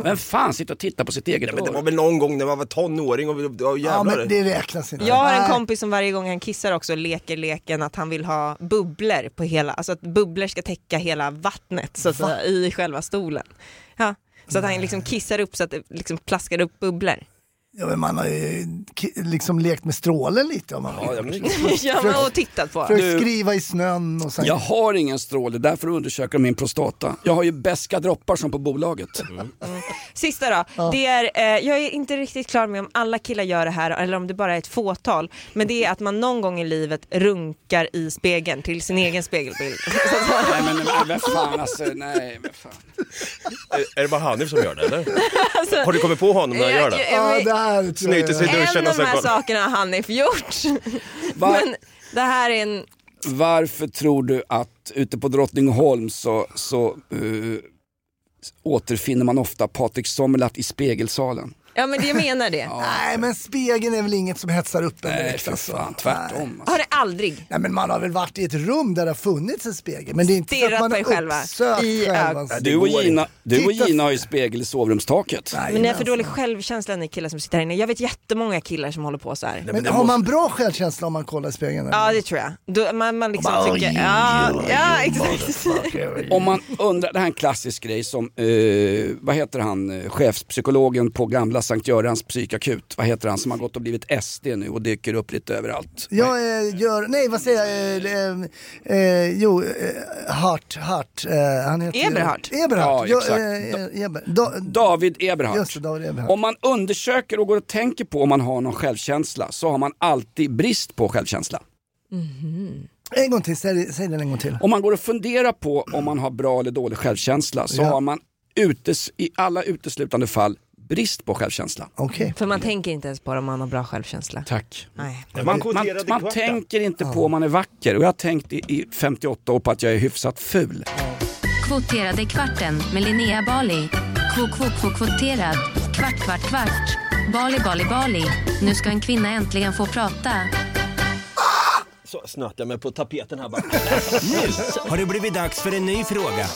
Vem fan sitter och tittar på sitt eget Nej, men det var öron? väl någon gång när man var tonåring och, och Ja, jävlar. men det räknas inte. Jag har en Nej. kompis som varje gång han kissar också leker leken att han vill ha bubblor på hela, alltså att bubblor ska täcka hela vattnet så att säga, i själva stolen. Ja, så att han liksom kissar upp så att det liksom plaskar upp bubblor. Ja, men man har ju liksom lekt med strålen lite. Om man Ja, ja, men- [LAUGHS] ja, men och tittat på. Försökt Du- skriva i snön och sen... Jag har ingen stråle, därför undersöker de min prostata. Jag har ju beska droppar som på bolaget. Sista då, det är, eh, jag är inte riktigt klar med om alla killar gör det här eller om det bara är ett fåtal. Men det är att man någon gång i livet runkar i spegeln till sin egen spegelbild. [LAUGHS] nej men, men vad fan alltså, nej men fan. Är, är det bara Hanif som gör det eller? [LAUGHS] Har du kommit på honom när han gör det? Ja, det här Snyter sig i duschen En och av sen de här sakerna har Hanif gjort. [LAUGHS] Va? Men det här är en Varför tror du att ute på Drottningholm så, så eh, återfinner man ofta Patrik Sommerlath i spegelsalen? Ja men jag menar det. [LAUGHS] Nej men spegeln är väl inget som hetsar upp en Nej direkt alltså. fan, tvärtom. Har det aldrig Nej men man har väl varit i ett rum där det har funnits en spegel. Men det är inte så att Stirrat man har själva uppsökt i själva. det Du och, Gina, du och Gina har ju spegel i sovrumstaket. Nej, Men det är för alltså. dålig självkänsla ni killar som sitter här inne. Jag vet jättemånga killar som håller på så här. Men har man bra självkänsla om man kollar i spegeln? Ja det tror jag. Då, man, man liksom Bara, tycker, ja, ja oj, [LAUGHS] exakt. Om man undrar, det här är en klassisk grej som, eh, vad heter han, eh, chefspsykologen på gamla Sankt Görans psykakut, vad heter han som har gått och blivit SD nu och dyker upp lite överallt? Jag eh, gör, nej vad säger jag, eh, eh, eh, jo, eh, Hart, Hart, eh, han heter Eberhard. Eberhard, Ja, Jo, exakt. eh, Eber, da, David Eberhard. Just det, David Eberhard. Om man undersöker och går och tänker på om man har någon självkänsla så har man alltid brist på självkänsla. En gång till, säg, säg den en gång till. Om man går och funderar på om man har bra eller dålig självkänsla så Ja. har man utes, i alla uteslutande fall brist på självkänsla. Okej. För man tänker inte ens på det om man har bra självkänsla. Tack. Nej. Man, man, man tänker inte på om man är vacker och jag har tänkt i, i 58 år på att jag är hyfsat ful. Kvoterade kvarten med Linnea Bali. Kvot, kvot, kvot, kvoterad. Kvart, kvart, kvart. Bali, Bali, Bali. Nu ska en kvinna äntligen få prata. Så snöt jag mig på tapeten här bara. Nu har det blivit dags för en ny fråga.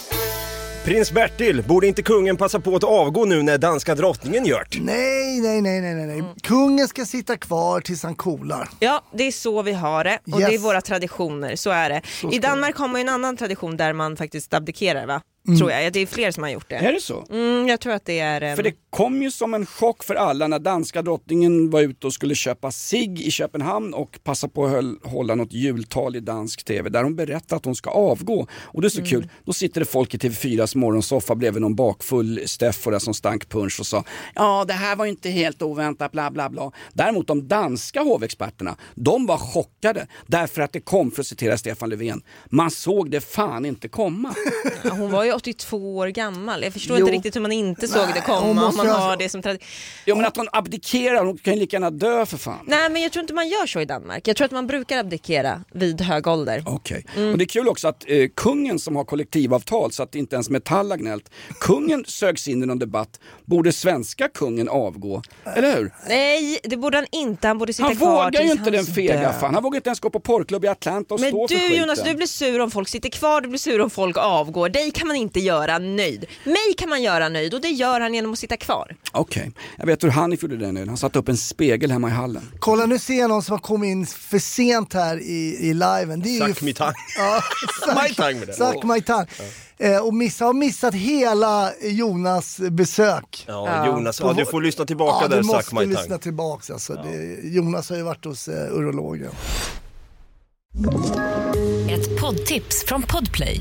Prins Bertil, borde inte kungen passa på att avgå nu när danska drottningen gjort? Nej, nej, nej, nej, nej, nej. Mm. Kungen ska sitta kvar tills han coolar. Ja, det är så vi har det och Yes. det är våra traditioner, så är det. Så I Danmark har man ju en annan tradition där man faktiskt abdikerar va? Mm. Tror jag, det är fler som har gjort Är det. det så? Mm, jag tror att det är en... För det kom ju som en chock för alla när danska drottningen var ute och skulle köpa sig i Köpenhamn och passa på att höll, hålla något jultal i dansk tv där hon berättar att hon ska avgå. Och det är så kul, då sitter det folk i TV4s morgonsoffa bredvid någon bakfull Steffo där som stank punch och sa ja det här var ju inte helt oväntat bla bla bla. Däremot de danska hovexperterna, de var chockade därför att det kom, för att citera Stefan Löfven, man såg det fan inte komma. Ja, Hon var ju 82 år gammal, jag förstår Jo. inte riktigt hur man inte såg Nej, det komma om man ju ha- har det som tradition. Jo men att hon abdikerar, hon kan ju lika gärna dö för fan. Nej men jag tror inte man gör så i Danmark, jag tror att man brukar abdikera vid hög ålder. Okej. Och det är kul också att eh, kungen som har kollektivavtal så att inte ens Metall har gnällt. Kungen sögs in i någon debatt. Borde svenska kungen avgå? Eller hur? Nej det borde han inte, han borde sitta Han kvar vågar ju inte den fega död. fan. Han vågar inte ens gå på porrklubb i Atlanta och Men stå för du skiten. Jonas, du blir sur om folk sitter kvar, du blir sur om folk avgår. Dig kan man inte göra nöjd. Mig kan man göra nöjd och det gör han genom att sitta kvar. Okej, jag vet hur Hanif gjorde det nu. Han satte upp en spegel hemma i hallen. Kolla nu ser jag någon som har kommit in för sent här i, i liven. Det är ju Suck me tongue. [LAUGHS] Ja, My tongue med det. Suck my tongue. Eh, och missa, har missat hela Jonas besök. Ja, Jonas, ja, du får lyssna tillbaka ja, där, du Suck måste my lyssna tongue. tillbaks alltså. Det, Jonas har ju varit hos eh, urologen. Ett poddtips från Podplay.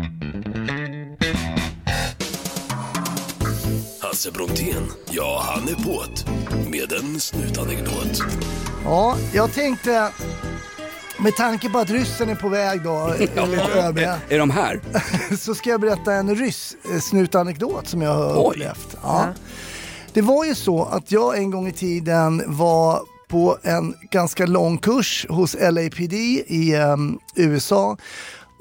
Hasse Brontén, ja han är på't med en snutanekdot. Ja, jag tänkte med tanke på att ryssen är på väg då, [LAUGHS] enligt ÖB, Är de här? [LAUGHS] så ska jag berätta en ryss eh, som jag har Oj. upplevt. Ja. Det var ju så att jag en gång i tiden var på en ganska lång kurs hos LAPD i em, USA.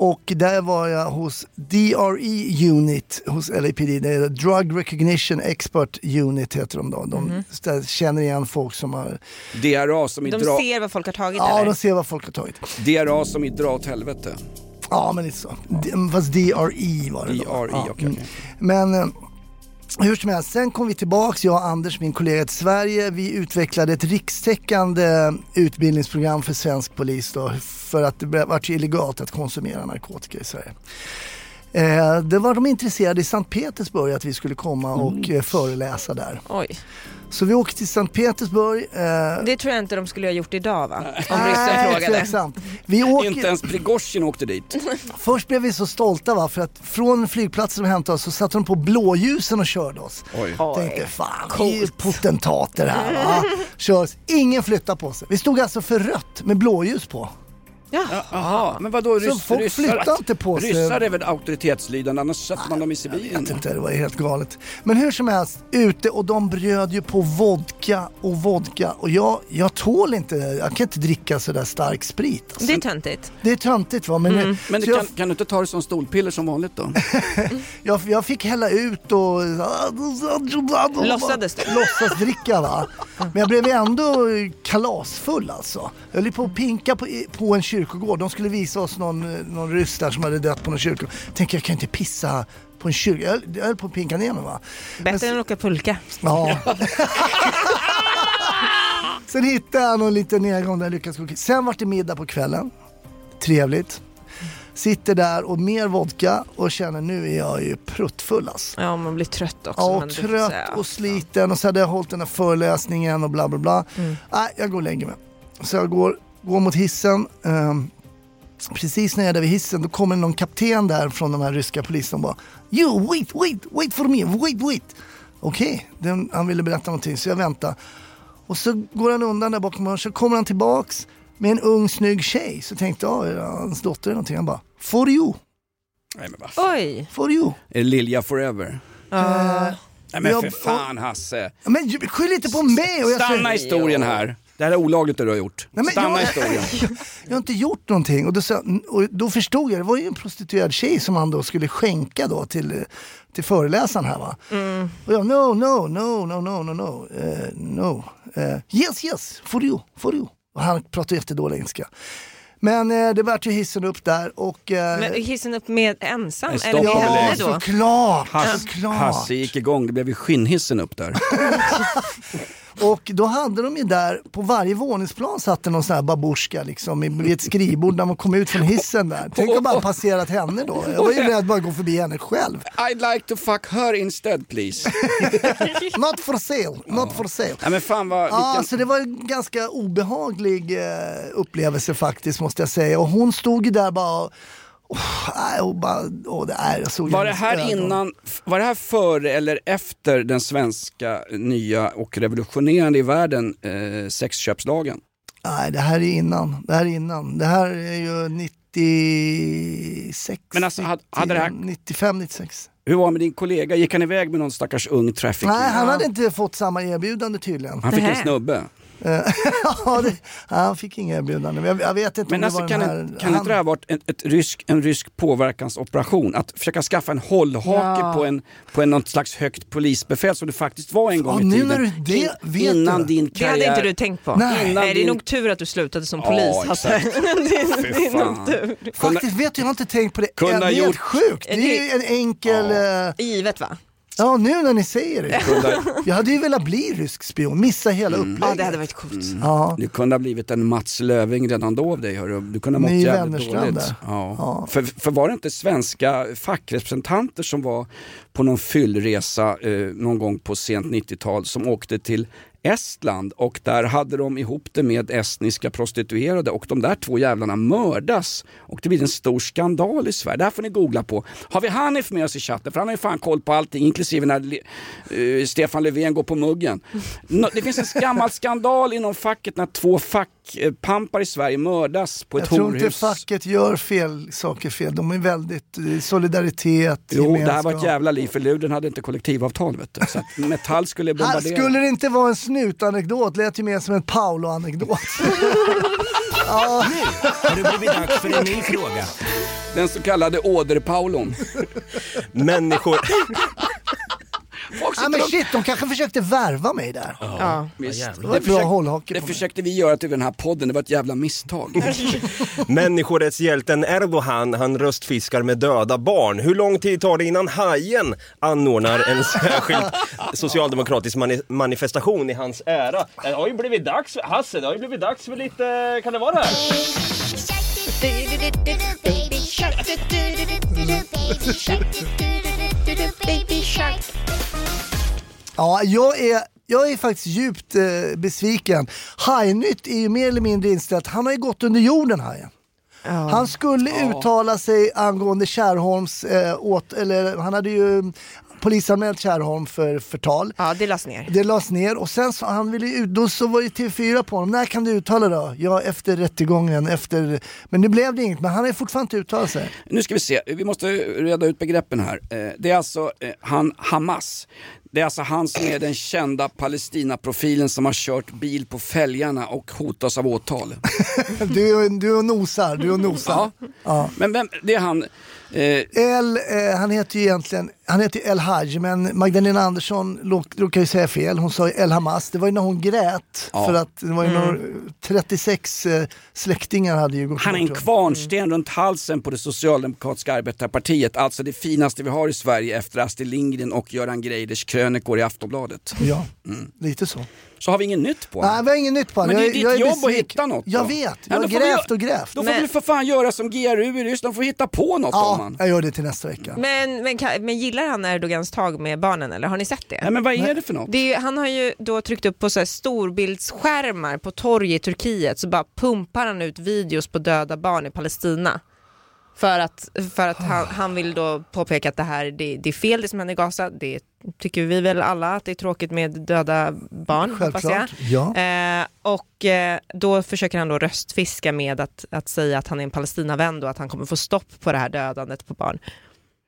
Och där var jag hos DRE Unit hos LAPD, det är Drug Recognition Expert Unit heter de då. De st- känner igen folk som har, DRA som i De dra... ser vad folk har tagit ja eller? de ser vad folk har tagit. DRA som i dra åt helvete. Ja men lite så. D- Fast DRE var det då. DRE, ja. okej, mm. Men eh, hur som helst, sen kom vi tillbaks, jag och Anders, min kollega till Sverige. Vi utvecklade ett rikstäckande utbildningsprogram för svensk polis då, för att det var illegalt att konsumera narkotika i Sverige. Eh, det var de intresserade i Sankt Petersburg att vi skulle komma och eh, föreläsa där. Oj. Så vi åkte till Sankt Petersburg. Eh, Det tror jag inte de skulle ha gjort idag va? Om Nej, ryssen frågade. tveksamt. Vi åker... Inte ens Prigozjin åkte dit. [LAUGHS] Först blev vi så stolta va, för att från flygplatsen de hämtade oss så satte de på blåljusen och körde oss. Oj. Tänkte fan, vi är potentater här va. Kör oss. Ingen flyttar på sig. Vi stod alltså för rött med blåljus på. Ja. Jaha, men vadå Så ryss, folk ryssar? flyttar inte på sig. Ryssar är väl auktoritetslydande, annars sätter man dem i Sibirien. Jag vet inte, det var helt galet. Men hur som helst, ute och de bröd ju på vodka och vodka och jag, jag tål inte, jag kan inte dricka sådär stark sprit. Alltså. Det är töntigt. Det är töntigt va, men, Men så du jag, kan, kan du inte ta det som stolpiller som vanligt då? [LAUGHS] jag, jag fick hälla ut och Låtsades du? låtsasdricka va. Men jag blev ändå kalasfull alltså. Jag höll på att pinka på, på en kyrkogård. De skulle visa oss någon, någon ryss där som hade dött på någon kyrkogård. Tänkte jag kan inte pissa på en kyrka. Jag, jag höll på att pinka ner mig va. Bättre än att åka pulka. Ja. [LAUGHS] Sen hittade jag någon liten nedgång där jag lyckades gå Sen var det middag på kvällen. Trevligt. Sitter där och mer vodka och känner nu är jag ju pruttfull alltså. Ja, man blir trött också. Ja, men och trött och sliten och så hade jag hållit den här föreläsningen och bla bla bla. Nej, jag går och lägger mig. Så jag går, går mot hissen. ehm, precis när jag är där vid hissen då kommer någon kapten där från de här ryska polisen och bara You wait, wait, wait for me, wait, wait. Okej, den- han ville berätta någonting så jag väntar. Och så går han undan där bakom och så kommer han tillbaks med en ung snygg tjej. Så tänkte jag, ja, hans dotter eller någonting. Han bara, for you, Nej men vad fan. Oj. for you. Är det Lilja forever? Eh, Nej men Jag- för fan Hasse. men skyll inte på mig! Och jag Stanna säger- historien här. Det här är olagligt det du har gjort. Nej, men Stanna jag, historien. [LAUGHS] jag har inte gjort någonting. Och då, sa, och då förstod jag, det var ju en prostituerad tjej som han då skulle skänka då till, till föreläsaren här va. Och jag, no, no, no, no, no, no, no, eh, no. Eh, yes, yes, for you, for you. Och han pratar jättedålig engelska. Men eh, det vart ju hissen upp där och... Eh, Men hissen upp med ensam? Nej, Eller med henne då? såklart, Hasse, såklart. Hasse gick igång, det blev ju skinnhissen upp där. [LAUGHS] [LAUGHS] Och då hade de ju där, på varje våningsplan satt det någon sån här babusjka liksom vid ett skrivbord när man kom ut från hissen där. Tänk om bara [LAUGHS] passerat henne då. Jag var ju rädd bara att gå förbi henne själv. I'd like to fuck her instead please. [LAUGHS] Not for sale, not for sale. Nej men fan vad, Ja, så det var en ganska obehaglig eh, upplevelse faktiskt måste jag säga. Och hon stod ju där bara oh, och bara, oh, det är såg Var det här innan, var det här före eller efter den svenska nya och revolutionerande i världen eh, sexköpslagen? Nej, det här är innan. Det här är innan. Det här är ju 96, Men alltså, hade- 90, hade det här- 95, 96. Hur var det med din kollega? Gick han iväg med någon stackars ung trafficking? Nej, han hade inte fått samma erbjudande tydligen. Han fick en snubbe. Eh, [LAUGHS] ja, det, han fick inga erbjudanden. Jag, jag vet inte Men om alltså, det var kan, den här... det, kan inte det här ha varit ett, ett rysk, en rysk påverkansoperation? Att försöka skaffa en hållhake Ja. på, en, på en något slags högt polisbefäl som det faktiskt var en gång Ja, i nu tiden. när du det vet innan du. din Det karriär. hade inte du tänkt på. Nej. Nej, det är din- nog tur att du slutade som Ja, polis exakt. [LAUGHS] det, är- det är nog tur. Faktiskt vet du, jag har inte tänkt på det. Kunde det är helt gjort- sjukt. Det är ju en enkel... Ja. Givet va? Ja, nu när ni säger det. Kunde- [LAUGHS] Jag hade ju velat bli rysk spion, missa hela Mm. upplägget. Ja, det hade varit coolt. Ja. Du kunde ha blivit en Mats Löving redan då av dig. Hörru. Du kunde ha mått Ny jävligt dåligt. där. Ja. Ja. För, för var det inte svenska fackrepresentanter som var på någon fyllresa eh, någon gång på sent 90-tal som åkte till Estland och där hade de ihop det med estniska prostituerade och de där två jävlarna mördas. Och det blir en stor skandal i Sverige. Det här får ni googla på. Har vi Hanif med oss i chatten? För han har ju fan koll på allting, inklusive när eh, Stefan Löfven går på muggen. Nå- Det finns en gammal skandal inom facket när två fackpampar i Sverige mördas på ett Jag tror inte horhus. facket gör fel saker fel. De är väldigt eh, solidaritet, Jo, det här var ett gemenskap. jävla liv för Luden hade inte kollektivavtal vet du. Så Metall skulle bombardera. skulle det inte vara en snutanekdot, lät ju mer som en Paolo-anekdot. [LAUGHS] ja. Nu har det blivit dags för en ny fråga. Den så kallade åderpaulon. Människor... ja men shit, de kanske försökte värva mig där. Ja. Visst. Det var ett bra hållhake Det på mig. försökte vi göra till den här podden, det var ett jävla misstag. [LAUGHS] Människorättshjälten Erdogan, han röstfiskar med döda barn. Hur lång tid tar det innan Hajen anordnar en [LAUGHS] särskild socialdemokratisk mani- manifestation i hans ära? Det har ju blivit dags, Hasse, det har ju blivit dags för lite, kan det vara det här? Ja, jag är, jag är faktiskt djupt eh, besviken. Hajnytt är ju mer eller mindre inställt. Han har ju gått under jorden Hajen. Han skulle uttala sig angående Kärrholms, eh, åt, eller han hade ju polisanmält Kärrholm för förtal. Ja, det lades ner. Det lades ner och sen så han ville ut, då så var ju TV4 på honom, när kan du uttala dig då? Ja efter rättegången, efter, men nu blev det inget, men han har fortfarande inte uttalat sig. Nu ska vi se, vi måste reda ut begreppen här. Eh, Det är alltså eh, han Hamas. Det är alltså han som är den kända Palestina-profilen som har kört bil på fälgarna och hotas av åtal. [LAUGHS] Du, du och nosar, du och nosar. Ja. Men vem, det är han, eh, El, eh, han heter ju egentligen, han heter El Haj, men Magdalena Andersson råkade ju säga fel. Hon sa El Hamas. Det var ju när hon grät Ja. för att det var ju Mm. några, 36 eh, släktingar hade ju gått han är en kvarnsten runt halsen på det socialdemokratiska arbetarpartiet. Alltså det finaste vi har i Sverige efter Astrid Lindgren och Göran Greiders krönikor i Aftonbladet. Ja, Mm. lite så. Så har vi inget nytt på honom. Nej, vi har inget nytt på honom. Men det är Jag- ditt jag är jobb att besviken. hitta något. Jag då. vet, Ja, jag har grävt och grävt. Då får Men- vi för fan göra som GRU i Ryssland, får hitta på något om Ja, han. jag gör det till nästa vecka. Men, men, men gillar han Erdogans tag med barnen eller har ni sett det? Nej men vad är det för något? Det är, han har ju då tryckt upp på så storbildsskärmar på torg i Turkiet så bara pumpar han ut videos på döda barn i Palestina. För att, för att han, han vill då påpeka att det här det, det är fel det som händer i Gaza. Det tycker vi väl alla att det är tråkigt med döda barn hoppas jag. Självklart. Ja. Eh, och eh, då försöker han då röstfiska med att, att säga att han är en Palestinavän och att han kommer få stopp på det här dödandet på barn.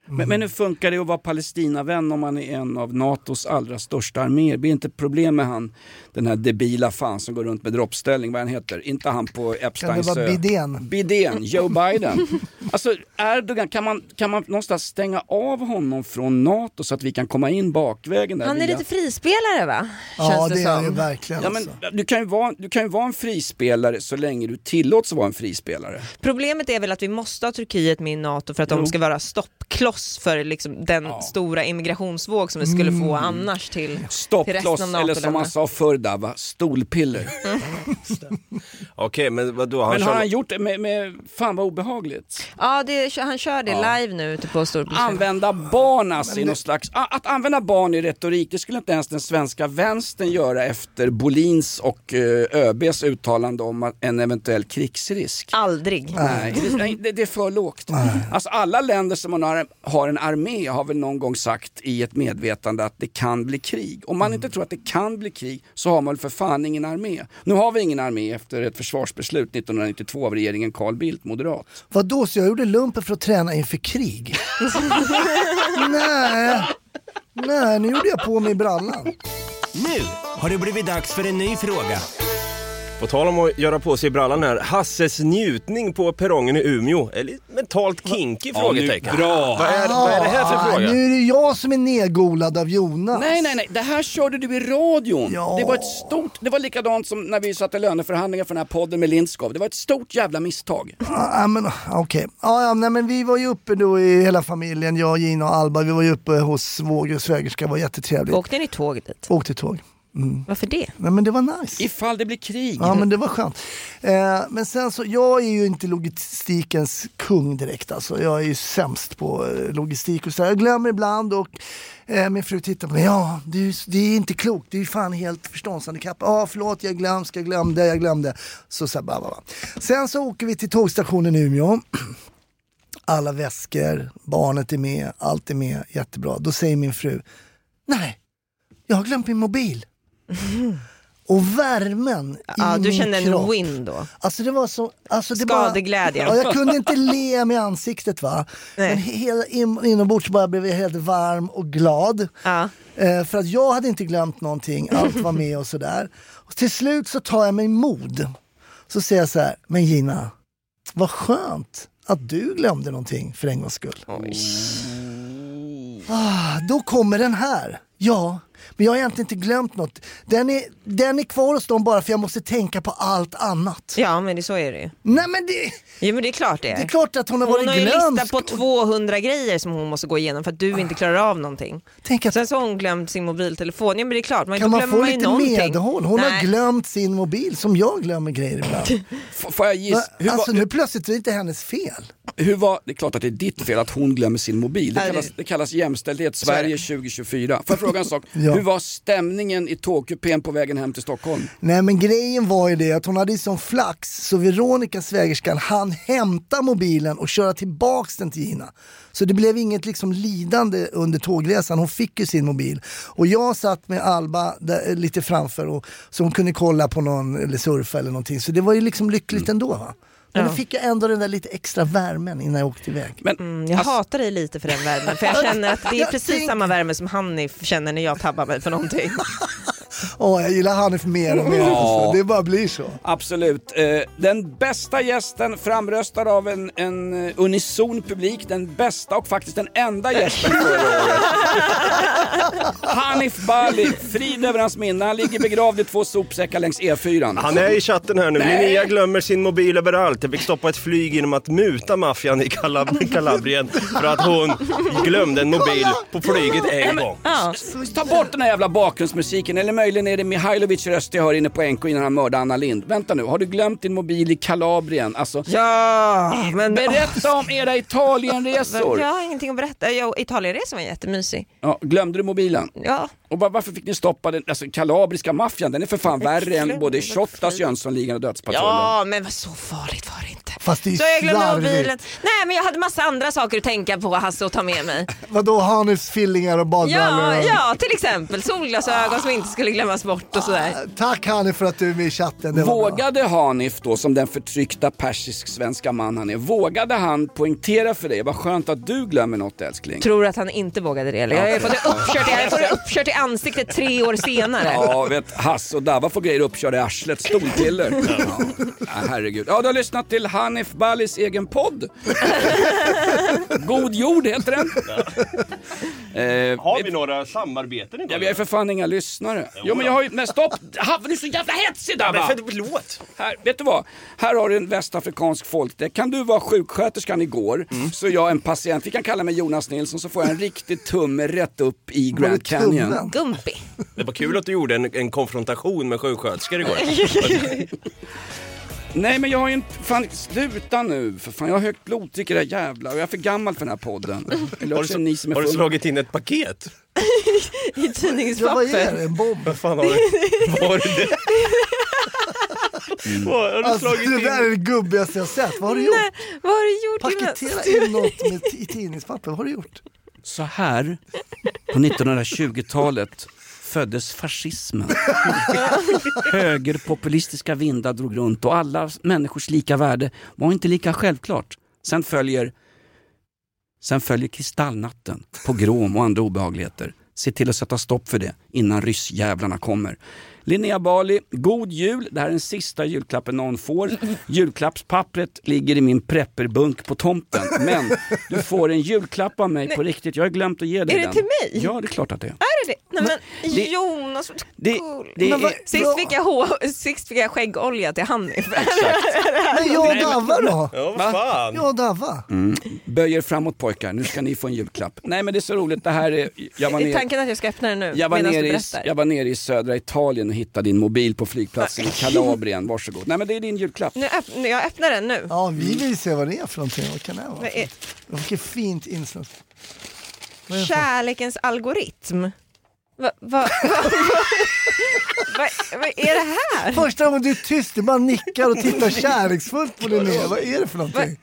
Men, men hur funkar det att vara Palestinavän om man är en av NATOs allra största arméer? Blir inte problem med han, den här debila fan som går runt med droppställning, vad han heter? Inte han på Kan det Epsteins vara ö. bidén? Bidén, Joe [LAUGHS] Biden. Alltså Erdogan, kan man, kan man någonstans stänga av honom från NATO så att vi kan komma in bakvägen där Han är via... lite frispelare va? Ja, Känns det det, är han verkligen. Ja, men, alltså. du, kan ju vara, du kan ju vara en frispelare så länge du tillåts vara en frispelare. Problemet är väl att vi måste ha Turkiet med i NATO för att Jo. de ska vara stoppkloss för liksom den Ja. stora immigrationsvåg som vi skulle få annars till, till resten Stoppkloss av eller som NATO-länderna. man sa förr där va, stolpiller. [LAUGHS] Okej, men vadå? Han Men har kör- han gjort det med, med fan vad obehagligt. Ja, det, han kör det Ja. live nu ute på Storbildsskärm. Använda barn alltså i någon slags, att använda barn i retorik, det skulle inte ens den svenska vänstern göra efter Bolins och eh, ÖBs uttalande om en eventuell krigsrisk. Aldrig. Nej, det, det, är för lågt. Alltså alla länder som har, har en armé har väl någon gång sagt i ett medvetande att det kan bli krig. Om man inte tror att det kan bli krig så har man väl för fan ingen armé. Nu har vi ingen armé efter ett försvarsbeslut 1992 av regeringen Carl Bildt, moderat. Vadå, så jag gjorde lumpen för att träna inför krig? [LAUGHS] Nej, nej, nu gjorde jag på mig brallan. Nu har det blivit dags för en ny fråga. På tal om att göra på sig brallan här, Hasses njutning på perrongen i Umeå. Eller mentalt kinky? Ja, frågetecken. nu- bra. Vad är, vad är det här för Ah, fråga? Nu är det jag som är nedgolad av Jonas. Nej, nej, nej. Det här körde du i radion. Ja. Det var ett stort, det var likadant som när vi satte löneförhandlingar för den här podden med Lindskov. Det var ett stort jävla misstag. Ah, men, okej. Ah, ja, nej, men vi var ju uppe då i hela familjen, jag, Gina och Alba. Vi var ju uppe hos svåger och svägerska, det var jättetrevligt. Åkte ni tåg dit? Åkte tåg. Mm. Varför det? Nej, men det var nice. Ifall det blir krig. Ja men det var skönt. Eh, men sen så, jag är ju inte logistikens kung direkt alltså. Jag är ju sämst på eh, logistik och så. Jag glömmer ibland och eh, min fru tittar på mig. Ja, det är, det är inte klokt. Du är ju fan helt förståndshandikappad. Ja, förlåt, jag glömska, jag glömde, jag glömde. Så, så här, bara, bara. Sen så åker vi till tågstationen i Umeå. [CLEARS THROAT] Alla väskor, barnet är med, allt är med, jättebra. Då säger min fru, nej, jag har glömt min mobil. Och värmen Ja, i du min kände en kropp. win då? Alltså det var så... Alltså det Skadeglädjen. Bara, ja, jag kunde inte le med ansiktet va. Men hela in, inombords bara blev jag helt varm och glad. Eh, för att jag hade inte glömt någonting, allt var med och sådär. Och till slut så tar jag mig mod. Så säger jag så här, men Gina, vad skönt att du glömde någonting för en gångs skull. Ah, då kommer den här. Ja, men jag har egentligen inte glömt något. Den är, den är kvar hos dem bara för jag måste tänka på allt annat. Ja, men det, så är det ju. Nej men det... Ja, men det är klart det är. Det är klart att hon har hon varit har ju en lista glömsk. på 200 grejer som hon måste gå igenom för att du inte klarar av någonting. Sen så har hon glömt sin mobiltelefon. Ja men det är klart, man, Kan man få man lite någonting. medhåll? Hon har Nej. glömt sin mobil som jag glömmer grejer ibland. [LAUGHS] Får jag gissa? Hur alltså var- nu plötsligt är det inte hennes fel. Hur var, det är klart att det är ditt fel att hon glömmer sin mobil. Det- kallas, det kallas jämställdhet Sverige 2024. Får jag fråga en sak? Ja. Hur var stämningen i tågkupén på vägen hem till Stockholm? Nej men grejen var ju det att hon hade ju sån flax så Veronica svägerskan han hämta mobilen och köra tillbaks den till Gina. Så det blev inget liksom lidande under tågresan, hon fick ju sin mobil. Och jag satt med Alba där, lite framför och, så hon kunde kolla på någon eller surfa eller någonting. Så det var ju liksom lyckligt ändå va. Men Ja. då fick jag ändå den där lite extra värmen innan jag åkte iväg. Mm, jag hatar dig lite för den värmen, för jag känner att det är [LAUGHS] precis tänk- samma värme som Hanif känner när jag tabbar mig för någonting. [LAUGHS] Åh, jag gillar Hanif mer och mer. Ja. Alltså. Det bara blir så. Absolut. Eh, Den bästa gästen framröstad av en, en eh, unison publik. Den bästa och faktiskt den enda gästen förra året. [LAUGHS] Hanif Bali, frid över hans minne. Han ligger begravd i två sopsäckar längs E4. Han är i chatten här nu. Nej. Linnea glömmer sin mobil överallt. Jag fick stoppa ett flyg genom att muta maffian i Kalab- Kalabrien för att hon glömde en mobil på flyget en gång. Ta bort den här jävla bakgrundsmusiken, eller möjligen är det Mihailovic röst jag hör inne på NK innan han mördade Anna Lind. Vänta nu, har du glömt din mobil i Kalabrien? Alltså, Ja, men... Berätta om era Italienresor! [LAUGHS] Jag har ingenting att berätta. Jag, Italienresan var jättemysig. Ja, glömde du mobilen? Ja. Och var, varför fick ni stoppa den? Alltså kalabriska maffian, den är för fan värre än både Shottaz, Jönssonligan och Dödspatrullen. Ja, men vad så farligt var det. Fast det är Så jag glömde mobilen. Nej, men jag hade massa andra saker att tänka på Hasse och ta med mig. [LAUGHS] Vadå Hanifs fillingar och badbrallor? Ja, ja, till exempel solglasögon som inte skulle glömmas bort och sådär. Tack Hanif för att du är med i chatten. Det. Vågade Hanif då, som den förtryckta persisk-svenska man han är, vågade han poängtera för dig, vad skönt att du glömmer något älskling? Tror att han inte vågade det? Eller? Jag har fått det uppkört, jag det [LAUGHS] uppkört i ansiktet tre år senare. Ja, vet, Hasse och Dava får grejer uppkörda i arslet, stolpiller. [LAUGHS] Ja. Herregud. Ja, du har lyssnat till Hanif Balis egen podd. [LAUGHS] God jord heter den. Eh, Har vi några samarbeten idag? Ja, vi har ju för fan inga lyssnare. Jo, men jag har ju... Men stopp! Ha, du är så jävla hetsig Ja, Dabba! men för- Förlåt! Här, vet du vad? Här har du en västafrikansk folkdräkt. Kan du vara sjuksköterskan igår, så är jag en patient. Vi kan kalla mig Jonas Nilsson, så får jag en riktig tumme rätt upp i Grand Canyon. Gumpi. Det var kul att du gjorde en, en konfrontation med sjuksköterskor igår. [LAUGHS] [LAUGHS] Nej men jag har ju inte, fan sluta nu för fan. Jag har högt blodtryck i det här jävla och jag är för gammal för den här podden. [LAUGHS] Eller Har du, också ni som är har du slagit in ett paket? [LAUGHS] I Ja, vad är det? En bomb? Vad fan har du? [LAUGHS] Vad har du det? Vad har du Alltså, slagit det in? där är det gubbigaste jag sett. Vad har du gjort? Vad har du gjort? Paketera in något med i tidningspapper. Vad har du gjort? Så här på 1920-talet föddes fascismen. [LAUGHS] Högerpopulistiska vindar drog runt och alla människors lika värde var inte lika självklart. Sen följer Sen följer kristallnatten, pogrom och andra obehagligheter. Se till att sätta stopp för det innan ryssjävlarna kommer. Linnea Bali, god jul. Det här är den sista julklappen någon får. Julklappspappret ligger i min prepperbunk på tomten. Men du får en julklapp av mig på riktigt. Jag har glömt att ge dig Är det den. till mig? Ja, det är klart att det är. Är det det? Nej men Det- Jonas, vad det- det Men vad- är- sist, fick jag sist fick jag skäggolja till Hanif. [LAUGHS] Men jag och Davva då? Ja, vad fan. Jag och Davva? Mm. Böj er framåt pojkar, nu ska ni få en julklapp. Nej men det är så roligt, det här är... Jag var ner, tanken att jag ska öppna den nu jag var, nere i, jag var nere i södra Italien och hittade din mobil på flygplatsen i Kalabrien, varsågod. Nej men det är din julklapp. Nu öpp, nu- jag öppnar den nu. Ja, vi vill se vad det är för någonting. Vad kan det vara? Vilket fint inslag. Kärlekens algoritm. Vad va, va, va, är det här? Första gången du är tyst, du bara nickar och tittar kärleksfullt på Linnea. Vad är det för någonting?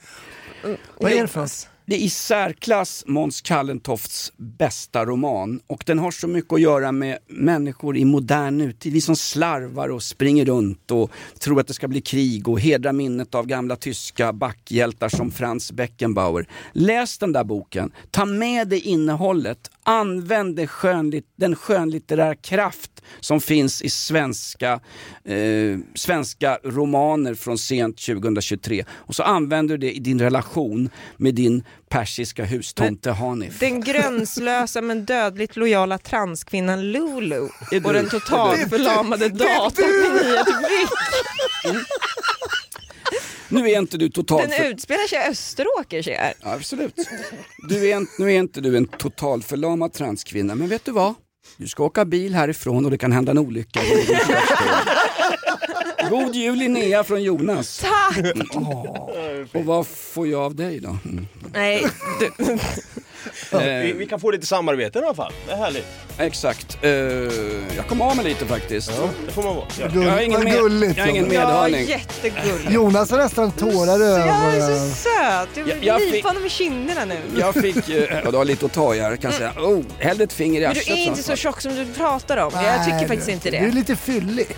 Vad är det för något? Det är i särklass Måns Kallentofts bästa roman och den har så mycket att göra med människor i modern nutid. Vi som slarvar och springer runt och tror att det ska bli krig och hedra minnet av gamla tyska backhjältar som Franz Beckenbauer. Läs den där boken, ta med dig innehållet, använd det skönlit, den skönlitterära kraft som finns i svenska, eh, svenska romaner från sent 2023 och så använder du det i din relation med din persiska hustomte Hanif. Den gränslösa men dödligt lojala transkvinnan Lulu Är och den totalt är du- förlamade datorn med nyhetsblick. Nu är inte du totalt... Den utspelar sig i Österåker ser jag. Ja, absolut. Du är, en- nu är inte du en totalförlamad transkvinna, men vet du vad? Du ska åka bil härifrån och det kan hända en olycka. God jul Linnea från Jonas. Tack! Och vad får jag av dig då? Mm. Nej, du. [LAUGHS] Vi, vi kan få lite samarbete i alla fall. Det är härligt. Exakt. Eh, jag kom av mig lite faktiskt. Ja, det får man vara. Ja. Jag har ingen, Vad med, gulligt, jag har ingen Jonas. Ja, medhörning. jättegullig. Jonas har nästan tårar i Jag är ögonen. så söt. Du Jag- jag är fick- fan med kinderna nu. Jag fick, eh, ja, du har lite att ta i här kan jag säga. Oh, hellre ett finger i Men du arslet. är inte så tjock som du pratar om. Jag tycker faktiskt inte Du är det. lite fyllig. [LAUGHS] [LAUGHS]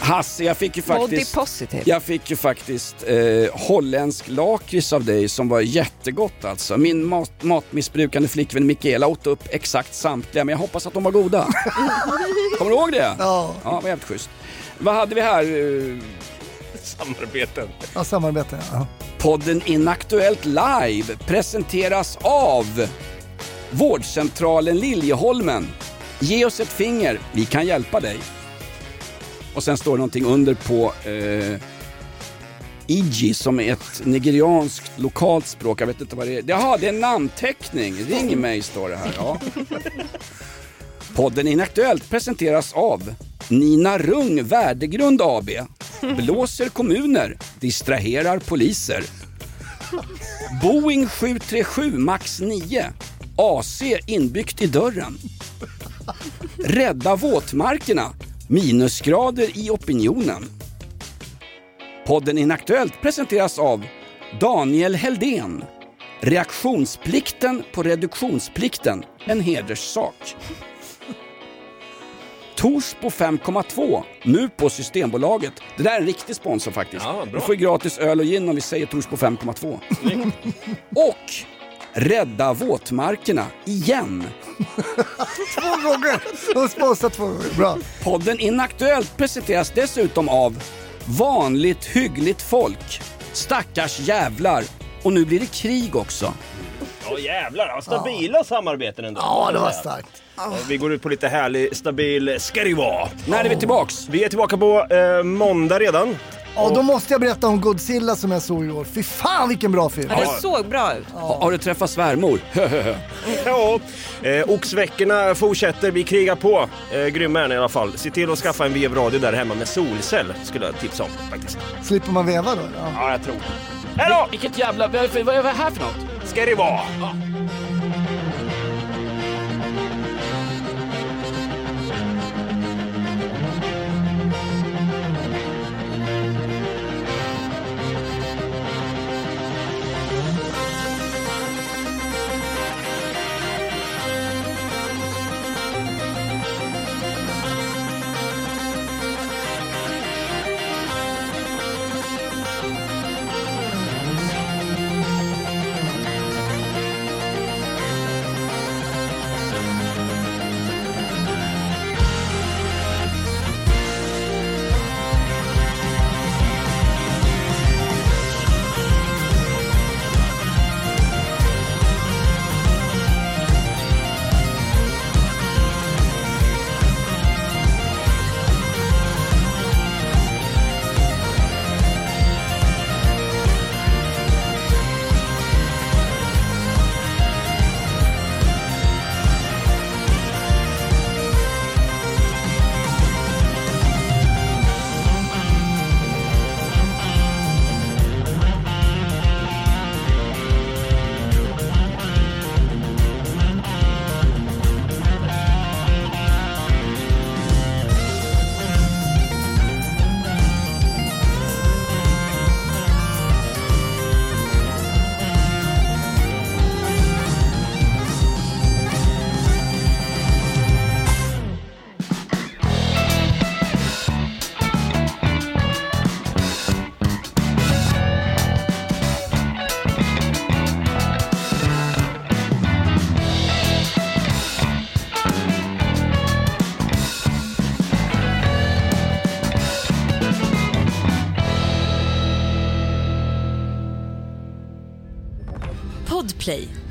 Hasse, jag fick ju Body faktiskt... positive. Jag fick ju faktiskt eh, holländsk lakrits av dig som var jättegott alltså. Min mat, matmissbrukande flickvän Mikaela åt upp exakt samtliga men jag hoppas att de var goda. [LAUGHS] Kommer du ihåg det? Ja, Ja, det var jävligt schysst. Vad hade vi här? Eh, Samarbeten. ja samarbete. Ja. Podden Inaktuellt Live presenteras av Vårdcentralen Liljeholmen. Ge oss ett finger, vi kan hjälpa dig. Och sen står det någonting under på eh, Iji som är ett nigerianskt lokalt språk. Jag vet inte vad det är. Jaha, det är en namnteckning. Ring mig står det här. Ja. [LAUGHS] Podden Inaktuellt presenteras av Nina Rung Värdegrund AB. Blåser kommuner, distraherar poliser. Boeing 737 Max 9. AC inbyggt i dörren. Rädda våtmarkerna. Minusgrader i opinionen. Podden Inaktuellt presenteras av Daniel Heldén. Reaktionsplikten på reduktionsplikten, en hederssak. Torsbo 5,2, nu på Systembolaget. Det där är en riktig sponsor faktiskt. Ja, bra. Du får ju gratis öl och gin om vi säger Torsbo 5,2. och Rädda våtmarkerna, igen. [LAUGHS] Två gånger! De har sponsrat två gånger. Bra. Podden Inaktuellt presenteras dessutom av Vanligt hyggligt folk, Stackars jävlar och nu blir det krig också. Ja jävlar, ja, stabila samarbeten ändå. Ja, det var starkt. Ja, Vi går ut på lite härlig, stabil ska det vara. När är vi tillbaks? Vi är tillbaka på eh, måndag redan. Ja, då måste jag berätta om Godzilla som jag såg igår. Fy fan vilken bra film! Ja, det såg bra ut. Ha, har du träffat svärmor? [LAUGHS] Ja, eh, oxveckorna fortsätter, vi krigar på. Eh, grymma är ni i alla fall. Se till att skaffa en vevradio där hemma med solcell, skulle jag tipsa om faktiskt. Slipper man veva då? Ja. Ja, jag tror Hej då! Vilket jävla... Vad är det här för något? Ska det vara? Podplay,